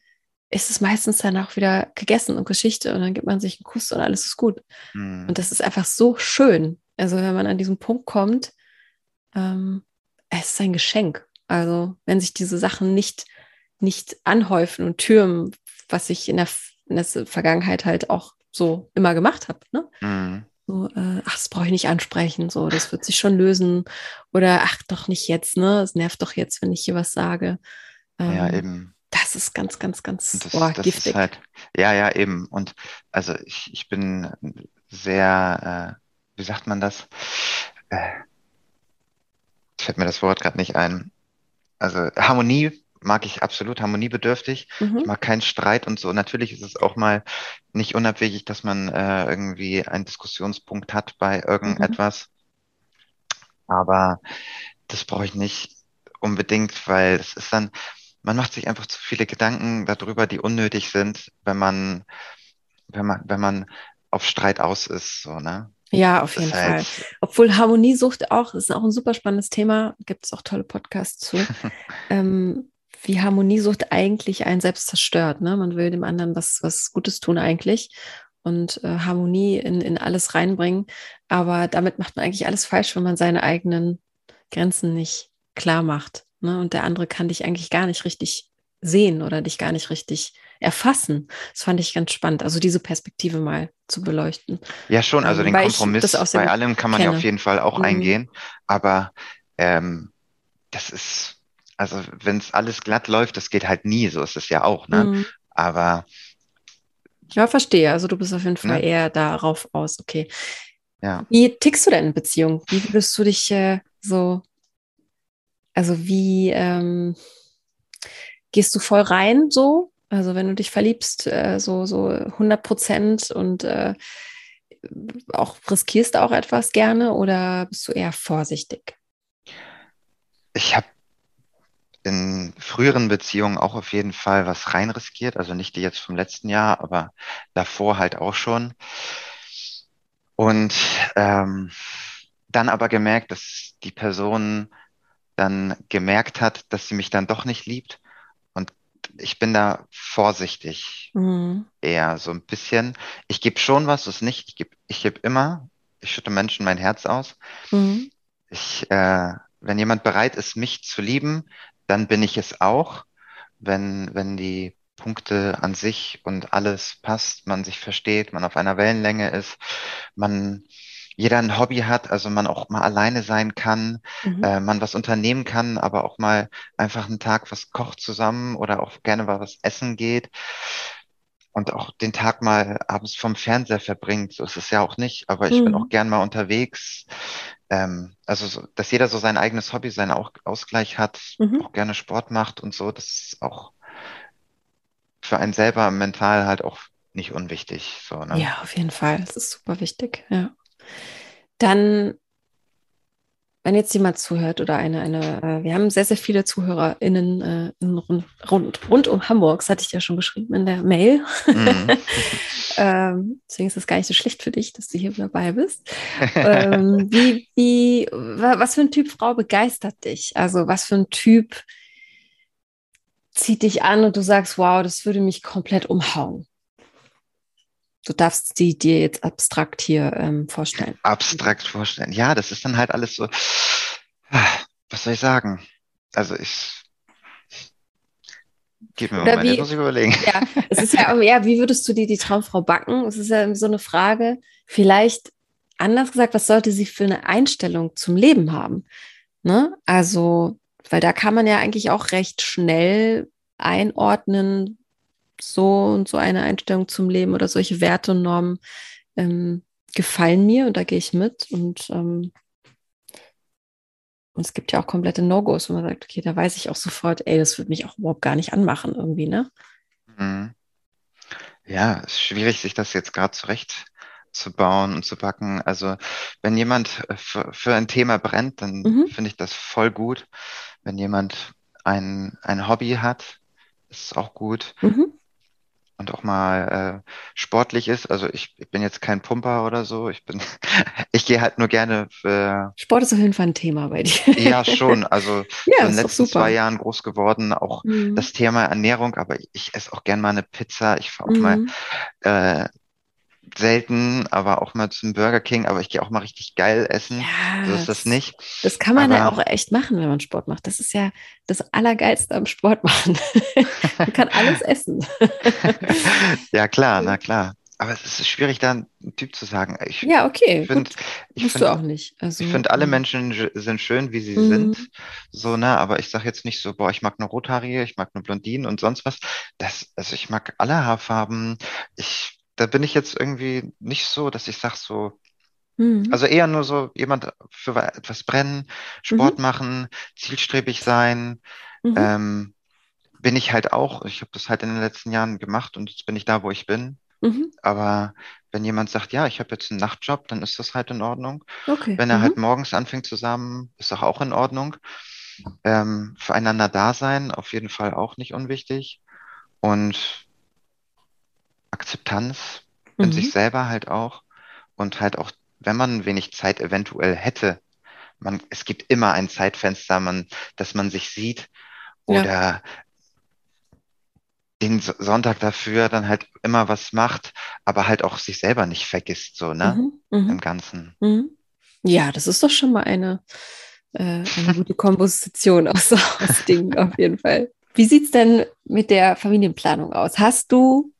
ist es meistens dann auch wieder gegessen und Geschichte und dann gibt man sich einen Kuss und alles ist gut. Hm. Und das ist einfach so schön. Also wenn man an diesen Punkt kommt, ähm, es ist ein Geschenk. Also wenn sich diese Sachen nicht nicht anhäufen und türmen, was ich in der, in der Vergangenheit halt auch so immer gemacht habe. Ne? Mhm. So, äh, ach, das brauche ich nicht ansprechen, so, das wird sich schon lösen. Oder ach, doch nicht jetzt, ne? Es nervt doch jetzt, wenn ich hier was sage. Ähm, ja, eben. Das ist ganz, ganz, ganz das, boah, das giftig. Halt, ja, ja, eben. Und also ich, ich bin sehr, äh, wie sagt man das? Äh, fällt mir das Wort gerade nicht ein. Also Harmonie mag ich absolut harmoniebedürftig. Mhm. Ich mag keinen Streit und so. Natürlich ist es auch mal nicht unabwegig, dass man äh, irgendwie einen Diskussionspunkt hat bei irgendetwas. Mhm. Aber das brauche ich nicht unbedingt, weil es ist dann, man macht sich einfach zu viele Gedanken darüber, die unnötig sind, wenn man, wenn man, wenn man auf Streit aus ist, so, ne? Ja, auf jeden Fall. Obwohl Harmoniesucht auch, ist auch ein super spannendes Thema, gibt es auch tolle Podcasts zu. ähm, wie Harmoniesucht eigentlich einen selbst zerstört. Ne? Man will dem anderen was, was Gutes tun eigentlich und äh, Harmonie in, in alles reinbringen. Aber damit macht man eigentlich alles falsch, wenn man seine eigenen Grenzen nicht klar macht. Ne? Und der andere kann dich eigentlich gar nicht richtig sehen oder dich gar nicht richtig erfassen. Das fand ich ganz spannend, also diese Perspektive mal zu beleuchten. Ja, schon, also ähm, den Kompromiss bei allem kann man kenne. ja auf jeden Fall auch mhm. eingehen, aber ähm, das ist also wenn es alles glatt läuft, das geht halt nie, so ist es ja auch, ne? Mhm. Aber ja, verstehe. Also du bist auf jeden Fall ne? eher darauf aus, okay. Ja. Wie tickst du denn in Beziehung? Wie würdest du dich äh, so, also wie ähm, gehst du voll rein so? Also wenn du dich verliebst, äh, so, so 100 Prozent und äh, auch riskierst auch etwas gerne oder bist du eher vorsichtig? Ich habe in früheren Beziehungen auch auf jeden Fall was rein riskiert, also nicht die jetzt vom letzten Jahr, aber davor halt auch schon. Und ähm, dann aber gemerkt, dass die Person dann gemerkt hat, dass sie mich dann doch nicht liebt. Ich bin da vorsichtig, mhm. eher so ein bisschen. Ich gebe schon was, das nicht. Ich gebe ich geb immer. Ich schütte Menschen mein Herz aus. Mhm. Ich, äh, wenn jemand bereit ist, mich zu lieben, dann bin ich es auch, wenn, wenn die Punkte an sich und alles passt, man sich versteht, man auf einer Wellenlänge ist, man jeder ein Hobby hat, also man auch mal alleine sein kann, mhm. äh, man was unternehmen kann, aber auch mal einfach einen Tag was kocht zusammen oder auch gerne mal was essen geht und auch den Tag mal abends vom Fernseher verbringt. So ist es ja auch nicht, aber ich mhm. bin auch gern mal unterwegs ähm, also so, dass jeder so sein eigenes Hobby, seinen Ausgleich hat, mhm. auch gerne Sport macht und so, das ist auch für einen selber mental halt auch nicht unwichtig. So, ne? Ja, auf jeden Fall. Das ist super wichtig, ja. Dann wenn jetzt jemand zuhört oder eine, eine, äh, wir haben sehr, sehr viele ZuhörerInnen äh, in rund, rund, rund, um Hamburg, das hatte ich ja schon geschrieben in der Mail. Mhm. ähm, deswegen ist es gar nicht so schlecht für dich, dass du hier dabei bist. ähm, wie, wie, was für ein Typ Frau begeistert dich? Also was für ein Typ zieht dich an und du sagst, wow, das würde mich komplett umhauen? Du darfst die dir jetzt abstrakt hier ähm, vorstellen. Abstrakt vorstellen. Ja, das ist dann halt alles so. Was soll ich sagen? Also ich. Gib mir mal, wie, muss ich überlegen. Ja, es ist ja, ja, wie würdest du dir die Traumfrau backen? Es ist ja so eine Frage. Vielleicht anders gesagt, was sollte sie für eine Einstellung zum Leben haben? Ne? Also, weil da kann man ja eigentlich auch recht schnell einordnen, so und so eine Einstellung zum Leben oder solche Werte und Normen ähm, gefallen mir und da gehe ich mit. Und, ähm, und es gibt ja auch komplette No-Gos, wo man sagt, okay, da weiß ich auch sofort, ey, das würde mich auch überhaupt gar nicht anmachen irgendwie, ne? Mhm. Ja, es ist schwierig, sich das jetzt gerade zurecht zu bauen und zu backen. Also wenn jemand für, für ein Thema brennt, dann mhm. finde ich das voll gut. Wenn jemand ein, ein Hobby hat, ist es auch gut. Mhm und auch mal äh, sportlich ist. Also ich, ich bin jetzt kein Pumper oder so. Ich bin, ich gehe halt nur gerne. Für, Sport ist auf jeden Fall ein Thema bei dir. ja, schon. Also ja, in den letzten zwei Jahren groß geworden, auch mhm. das Thema Ernährung, aber ich esse auch gerne mal eine Pizza. Ich fahre auch mhm. mal äh, selten, aber auch mal zum Burger King, aber ich gehe auch mal richtig geil essen. Ja, so ist das nicht. Das kann man aber, ja auch echt machen, wenn man Sport macht. Das ist ja das Allergeilste am Sport machen. man kann alles essen. ja, klar, na klar. Aber es ist schwierig, da einen Typ zu sagen. Ich, ja, okay. Ich find, ich Musst find, du auch nicht. Also, ich finde, alle Menschen sind schön, wie sie mhm. sind. So, ne, aber ich sage jetzt nicht so, boah, ich mag eine Rothaarige, ich mag eine Blondine und sonst was. Das, also ich mag alle Haarfarben. Ich, da bin ich jetzt irgendwie nicht so, dass ich sage so, mhm. also eher nur so jemand für etwas brennen, Sport mhm. machen, zielstrebig sein. Mhm. Ähm, bin ich halt auch. Ich habe das halt in den letzten Jahren gemacht und jetzt bin ich da, wo ich bin. Mhm. Aber wenn jemand sagt, ja, ich habe jetzt einen Nachtjob, dann ist das halt in Ordnung. Okay. Wenn er halt mhm. halt morgens anfängt zusammen, ist auch, auch in Ordnung. Ähm, füreinander da sein, auf jeden Fall auch nicht unwichtig. Und Akzeptanz in mhm. sich selber halt auch. Und halt auch, wenn man wenig Zeit eventuell hätte, man, es gibt immer ein Zeitfenster, man, dass man sich sieht oder ja den Sonntag dafür dann halt immer was macht, aber halt auch sich selber nicht vergisst, so, ne? Mhm, mh. Im Ganzen. Mhm. Ja, das ist doch schon mal eine, äh, eine gute Komposition aus, aus Dingen auf jeden Fall. Wie sieht es denn mit der Familienplanung aus? Hast du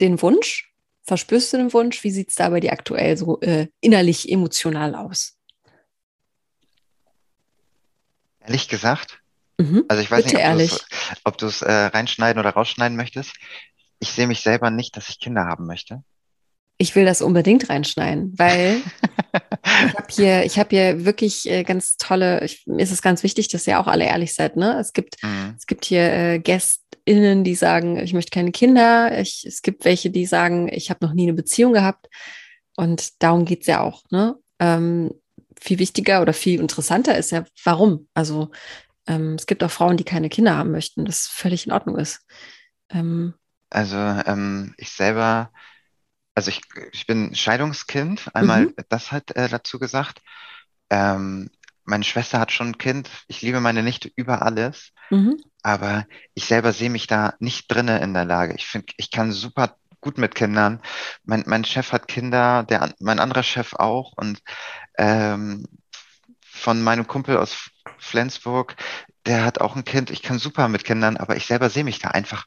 den Wunsch? Verspürst du den Wunsch? Wie sieht es da bei dir aktuell so äh, innerlich, emotional aus? Ehrlich gesagt, Mhm. Also ich weiß Bitte nicht, ob du es äh, reinschneiden oder rausschneiden möchtest. Ich sehe mich selber nicht, dass ich Kinder haben möchte. Ich will das unbedingt reinschneiden, weil ich habe hier, ich habe hier wirklich äh, ganz tolle, ich, mir ist es ganz wichtig, dass ihr auch alle ehrlich seid. Ne? Es gibt, mhm. es gibt hier äh, GästInnen, die sagen, ich möchte keine Kinder. Ich, es gibt welche, die sagen, ich habe noch nie eine Beziehung gehabt. Und darum geht's ja auch. Ne? Ähm, viel wichtiger oder viel interessanter ist ja, warum. Also ähm, es gibt auch Frauen, die keine Kinder haben möchten, das völlig in Ordnung ist. Ähm, also ähm, ich selber, also ich, ich bin Scheidungskind, einmal mhm. das hat äh, dazu gesagt. Ähm, meine Schwester hat schon ein Kind. Ich liebe meine Nichte über alles. Mhm. Aber ich selber sehe mich da nicht drinne in der Lage. Ich finde, ich kann super gut mit Kindern. Mein, mein Chef hat Kinder, der, mein anderer Chef auch. Und ähm, von meinem Kumpel aus Flensburg, der hat auch ein Kind. Ich kann super mit Kindern, aber ich selber sehe mich da einfach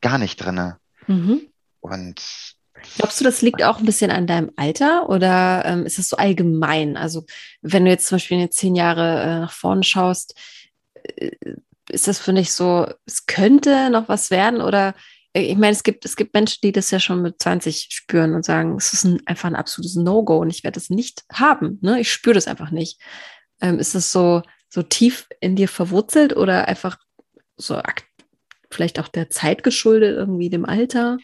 gar nicht drinne. Mhm. Und Glaubst du, das liegt auch ein bisschen an deinem Alter oder ähm, ist das so allgemein? Also, wenn du jetzt zum Beispiel in den zehn Jahre äh, nach vorne schaust, äh, ist das für dich so, es könnte noch was werden oder äh, ich meine, es gibt, es gibt Menschen, die das ja schon mit 20 spüren und sagen, es ist ein, einfach ein absolutes No-Go und ich werde das nicht haben. Ne? Ich spüre das einfach nicht. Ähm, ist es so, so tief in dir verwurzelt oder einfach so vielleicht auch der Zeit geschuldet, irgendwie dem Alter?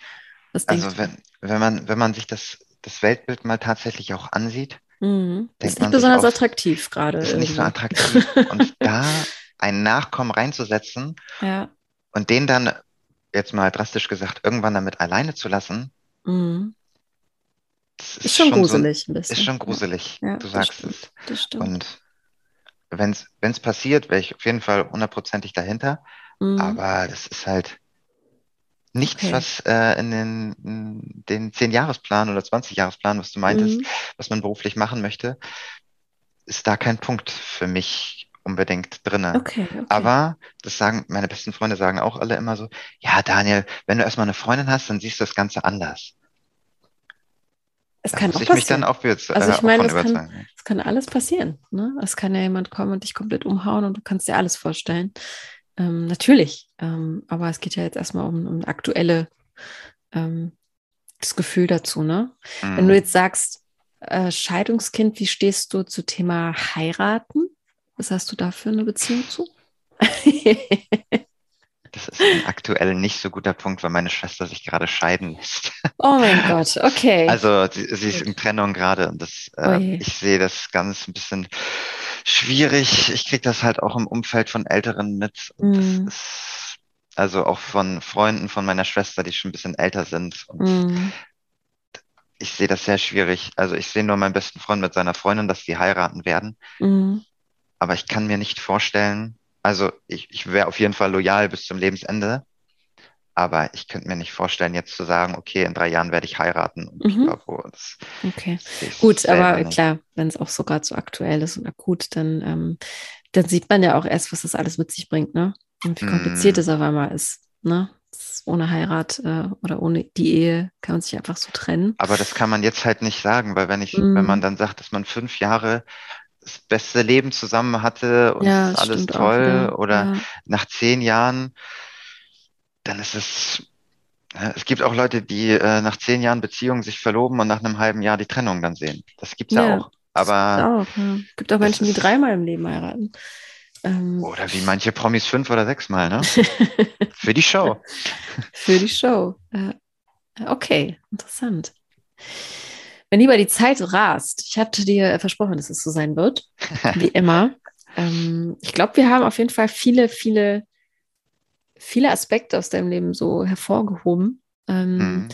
also wenn, wenn man, wenn man sich das, das Weltbild mal tatsächlich auch ansieht, mhm. ist nicht besonders oft, attraktiv gerade. Ist irgendwie. nicht so attraktiv. und da einen Nachkommen reinzusetzen ja. und den dann, jetzt mal drastisch gesagt, irgendwann damit alleine zu lassen, mhm. ist, ist, schon gruselig so, ein bisschen. Ist schon gruselig, ja, du sagst stimmt, es. Das stimmt. Und wenn es passiert, wäre ich auf jeden Fall hundertprozentig dahinter. Mhm. Aber das ist halt nichts, okay. was äh, in den, in den 10-Jahresplan oder 20-Jahresplan, was du meintest, mhm. was man beruflich machen möchte, ist da kein Punkt für mich unbedingt drinne. Okay, okay. Aber das sagen, meine besten Freunde sagen auch alle immer so, ja, Daniel, wenn du erstmal eine Freundin hast, dann siehst du das Ganze anders. Es kann auch ich passieren. mich dann auch jetzt, also ich äh, meine, es kann, es kann alles passieren. Ne? Es kann ja jemand kommen und dich komplett umhauen und du kannst dir alles vorstellen. Ähm, natürlich, ähm, aber es geht ja jetzt erstmal um, um aktuelle ähm, das Gefühl dazu. Ne? Mhm. Wenn du mhm. jetzt sagst, äh, Scheidungskind, wie stehst du zu Thema heiraten? Was hast du da für eine Beziehung zu? Das ist ein aktuell nicht so guter Punkt, weil meine Schwester sich gerade scheiden lässt. Oh mein Gott, okay. Also sie, sie ist in Trennung gerade und das, äh, ich sehe das ganz ein bisschen schwierig. Ich kriege das halt auch im Umfeld von Älteren mit. Mm. Ist, also auch von Freunden von meiner Schwester, die schon ein bisschen älter sind. Mm. Ich sehe das sehr schwierig. Also ich sehe nur meinen besten Freund mit seiner Freundin, dass sie heiraten werden. Mm. Aber ich kann mir nicht vorstellen, also ich, ich wäre auf jeden Fall loyal bis zum Lebensende. aber ich könnte mir nicht vorstellen, jetzt zu sagen, okay, in drei Jahren werde ich heiraten. Mhm. das okay. Gut, aber nicht. klar, wenn es auch so gerade so aktuell ist und akut, dann, ähm, dann sieht man ja auch erst, was das alles mit sich bringt, ne? Und wie kompliziert mm. es auf einmal ist, ne? ohne Heirat äh, oder ohne die Ehe kann man sich einfach so trennen. Aber das kann man jetzt halt nicht sagen, weil wenn ich, mm. wenn man dann sagt, dass man fünf Jahre das beste Leben zusammen hatte und ja, alles toll oder ja. nach zehn Jahren, dann ist es, es gibt auch Leute, die äh, nach zehn Jahren Beziehung sich verloben und nach einem halben Jahr die Trennung dann sehen. Das gibt's ja, ja auch. Aber es ja. gibt auch Menschen, die dreimal im Leben heiraten. Ähm, Oder wie manche Promis fünf oder sechsmal, ne? Für die Show. Für die Show. Äh, okay, interessant. Wenn lieber die Zeit rast, ich hatte dir versprochen, dass es so sein wird, wie immer. Ähm, ich glaube, wir haben auf jeden Fall viele, viele, viele Aspekte aus deinem Leben so hervorgehoben. Ähm, mhm.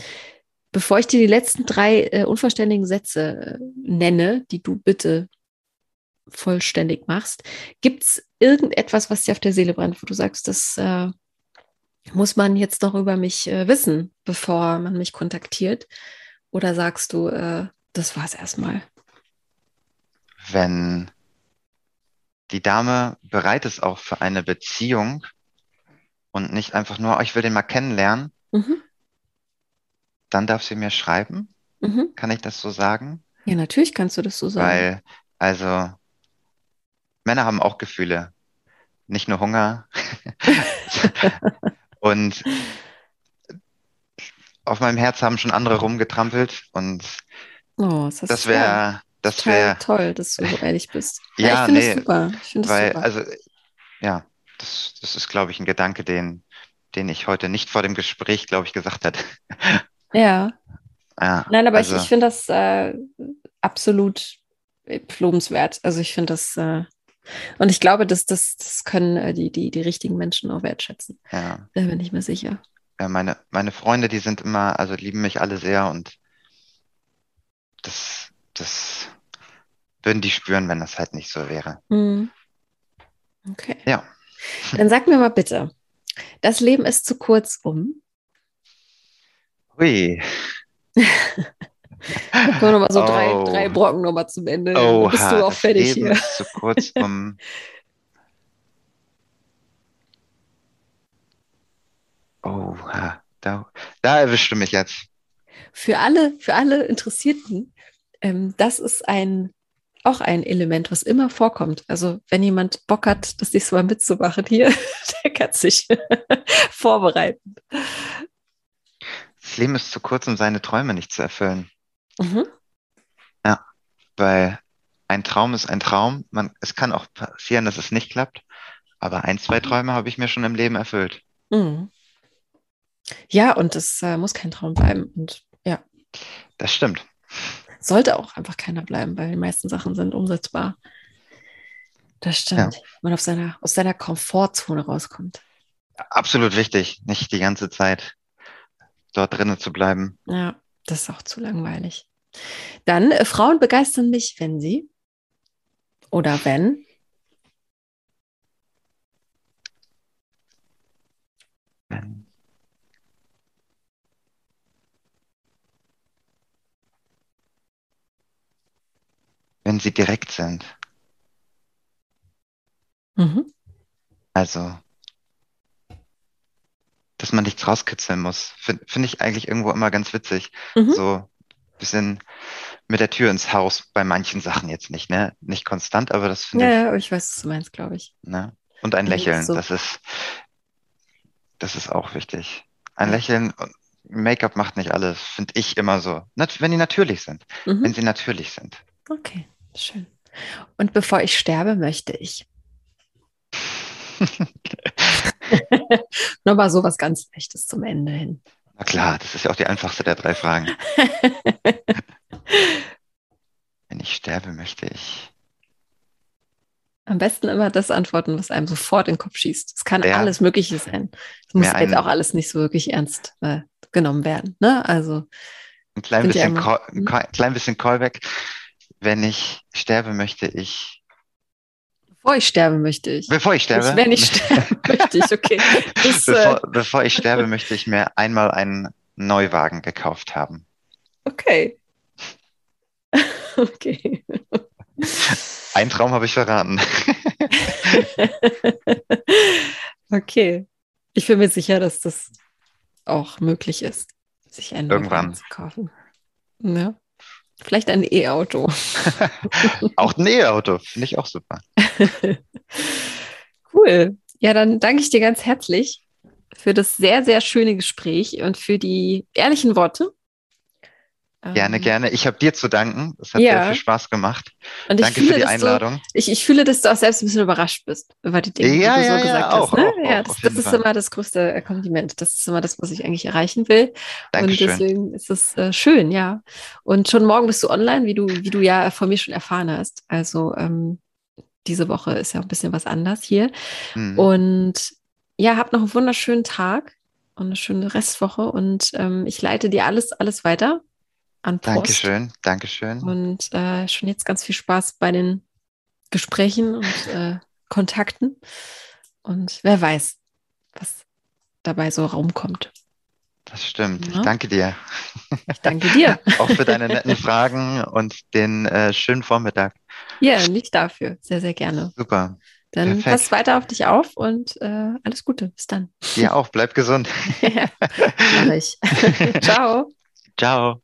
Bevor ich dir die letzten drei äh, unvollständigen Sätze äh, nenne, die du bitte vollständig machst, gibt es irgendetwas, was dir auf der Seele brennt, wo du sagst, das äh, muss man jetzt noch über mich äh, wissen, bevor man mich kontaktiert? Oder sagst du, äh, das war es erstmal? Wenn die Dame bereit ist auch für eine Beziehung und nicht einfach nur, oh, ich will den mal kennenlernen, mhm. dann darf sie mir schreiben. Mhm. Kann ich das so sagen? Ja, natürlich kannst du das so sagen. Weil, also, Männer haben auch Gefühle, nicht nur Hunger. und auf meinem Herz haben schon andere rumgetrampelt und oh, das, das wäre das wäre toll, dass du so ehrlich bist. ja, ja ich finde nee, es super. Ich finde weil, super. also ja, das, das ist, glaube ich, ein Gedanke, den, den ich heute nicht vor dem Gespräch, glaube ich, gesagt hätte. Ja. ja Nein, aber also, ich, ich finde das äh, absolut lobenswert. Also ich finde das äh, und ich glaube, dass das, das können äh, die, die, die richtigen Menschen auch wertschätzen. Ja. Da bin ich mir sicher. Ja, meine, meine Freunde, die sind immer, also lieben mich alle sehr und das, das würden die spüren, wenn das halt nicht so wäre. Mhm. Okay. Ja. Dann sag mir mal bitte, das Leben ist zu kurz um. Hui. Können wir nochmal so oh. drei, drei Brocken nochmal zum Ende. Oh, Dann bist du auch fertig hier. Zu kurz um. oh, da, da erwischt du mich jetzt. Für alle, für alle Interessierten, ähm, das ist ein auch ein Element, was immer vorkommt. Also wenn jemand Bock hat, das nächste Mal mitzumachen hier, der kann sich vorbereiten. Das Leben ist zu kurz, um seine Träume nicht zu erfüllen. Mhm. Ja, weil ein Traum ist ein Traum. Man, es kann auch passieren, dass es nicht klappt, aber ein, zwei. Träume habe ich mir schon im Leben erfüllt. Mhm. Ja, und es äh, muss kein Traum bleiben. Und ja. Das stimmt. Sollte auch einfach keiner bleiben, weil die meisten Sachen sind umsetzbar. Das stimmt. Ja. Man auf seiner, aus seiner Komfortzone rauskommt. Absolut wichtig, nicht die ganze Zeit dort drinnen zu bleiben. Ja. Das ist auch zu langweilig. Dann, äh, Frauen begeistern mich, wenn sie oder wenn. Wenn. Wenn sie direkt sind. Mhm. Also, dass man nichts rauskitzeln muss. Finde find ich eigentlich irgendwo immer ganz witzig. Mhm. So ein bisschen mit der Tür ins Haus bei manchen Sachen jetzt nicht, ne? Nicht konstant, aber das finde ja, ich. Ja, ich weiß, was du meinst, glaube ich. Ne? Und ein Lächeln, so. das ist, das ist auch wichtig. Ein. Lächeln, Make-up macht nicht alles, finde ich immer so. Wenn die natürlich sind. Mhm. Wenn sie natürlich sind. Okay, schön. Und bevor ich sterbe, möchte ich. Nochmal so was ganz Echtes zum Ende hin. Na klar, das ist ja auch die einfachste der drei Fragen. Wenn ich sterbe, möchte ich. Am besten immer das antworten, was einem sofort in den Kopf schießt. Es kann ja. alles Mögliche sein. Es muss jetzt auch alles nicht so wirklich ernst äh, genommen werden. Ne? Also ein klein bisschen, Call, ein klein bisschen Callback. Wenn ich sterbe, möchte ich Bevor ich sterbe, möchte ich. Bevor ich sterbe? Ich, wenn ich sterbe, möchte ich, okay. Das, bevor, äh, bevor ich sterbe, möchte ich mir einmal einen Neuwagen gekauft haben. Okay. okay. Ein Traum habe ich verraten. okay. Ich bin mir sicher, dass das auch möglich ist, sich einen Irgendwann zu kaufen. Ja. Vielleicht ein E-Auto. auch ein E-Auto, finde ich auch super. cool. Ja, dann danke ich dir ganz herzlich für das sehr, sehr schöne Gespräch und für die ehrlichen Worte. Gerne, ähm, gerne. Ich habe dir zu danken. Es hat ja. sehr viel Spaß gemacht. Und Danke fühle, für die Einladung. Du, ich, ich fühle, dass du auch selbst ein bisschen überrascht bist über die Dinge, ja, die du ja, so gesagt auch, hast. Ne? Auch, ja, das, das ist Fall. immer das größte Kompliment. Das ist immer das, was ich eigentlich erreichen will. Dankeschön. Und deswegen ist es äh, schön, ja. Und schon morgen bist du online, wie du, wie du ja von mir schon erfahren hast. Also ähm, diese Woche ist ja ein bisschen was anders hier. Mhm. Und ja, hab noch einen wunderschönen Tag und eine schöne Restwoche. Und ähm, ich leite dir alles, alles weiter an Post. Dankeschön, Dankeschön. Und äh, schon jetzt ganz viel Spaß bei den Gesprächen und äh, Kontakten. Und wer weiß, was dabei so rumkommt. Das stimmt. Ja. Ich danke dir. Ich danke dir. Auch für deine netten Fragen und den äh, schönen Vormittag. Ja, nicht dafür. Sehr, sehr gerne. Super. Dann Perfekt. pass weiter auf dich auf und äh, alles Gute. Bis dann. Ja, auch. Bleib gesund. ja, mach ich. Ciao. Ciao.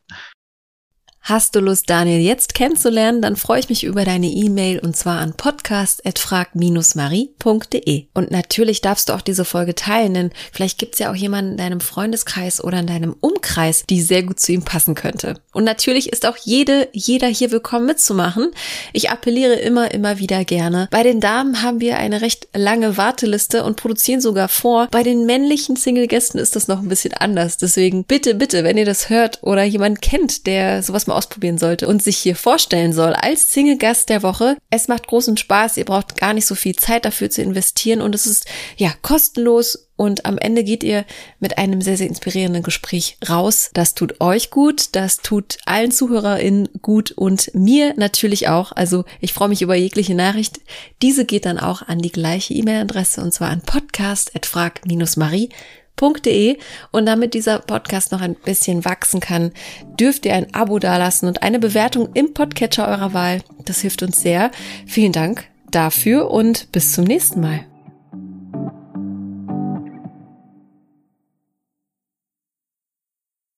Hast du Lust, Daniel jetzt kennenzulernen, dann freue ich mich über deine E-Mail und zwar an podcast.frag-marie.de. Und natürlich darfst du auch diese Folge teilen, denn vielleicht gibt es ja auch jemanden in deinem Freundeskreis oder in deinem Umkreis, die sehr gut zu ihm passen könnte. Und natürlich ist auch jede, jeder hier willkommen mitzumachen. Ich appelliere immer, immer wieder gerne. Bei den Damen haben wir eine recht lange Warteliste und produzieren sogar vor. Bei den männlichen Single-Gästen ist das noch ein bisschen anders. Deswegen bitte, bitte, wenn ihr das hört oder jemanden kennt, der sowas mal ausprobieren sollte und sich hier vorstellen soll als Single-Gast der Woche. Es macht großen Spaß, ihr braucht gar nicht so viel Zeit dafür zu investieren und es ist ja kostenlos und am Ende geht ihr mit einem sehr, sehr inspirierenden Gespräch raus. Das tut euch gut, das tut allen ZuhörerInnen gut und mir natürlich auch. Also ich freue mich über jegliche Nachricht. Diese geht dann auch an die gleiche E-Mail-Adresse und zwar an podcast.frag-marie www.podcast.de und damit dieser Podcast noch ein bisschen wachsen kann, dürft ihr ein Abo dalassen und eine Bewertung im Podcatcher eurer Wahl. Das hilft uns sehr. Vielen Dank dafür und bis zum nächsten Mal.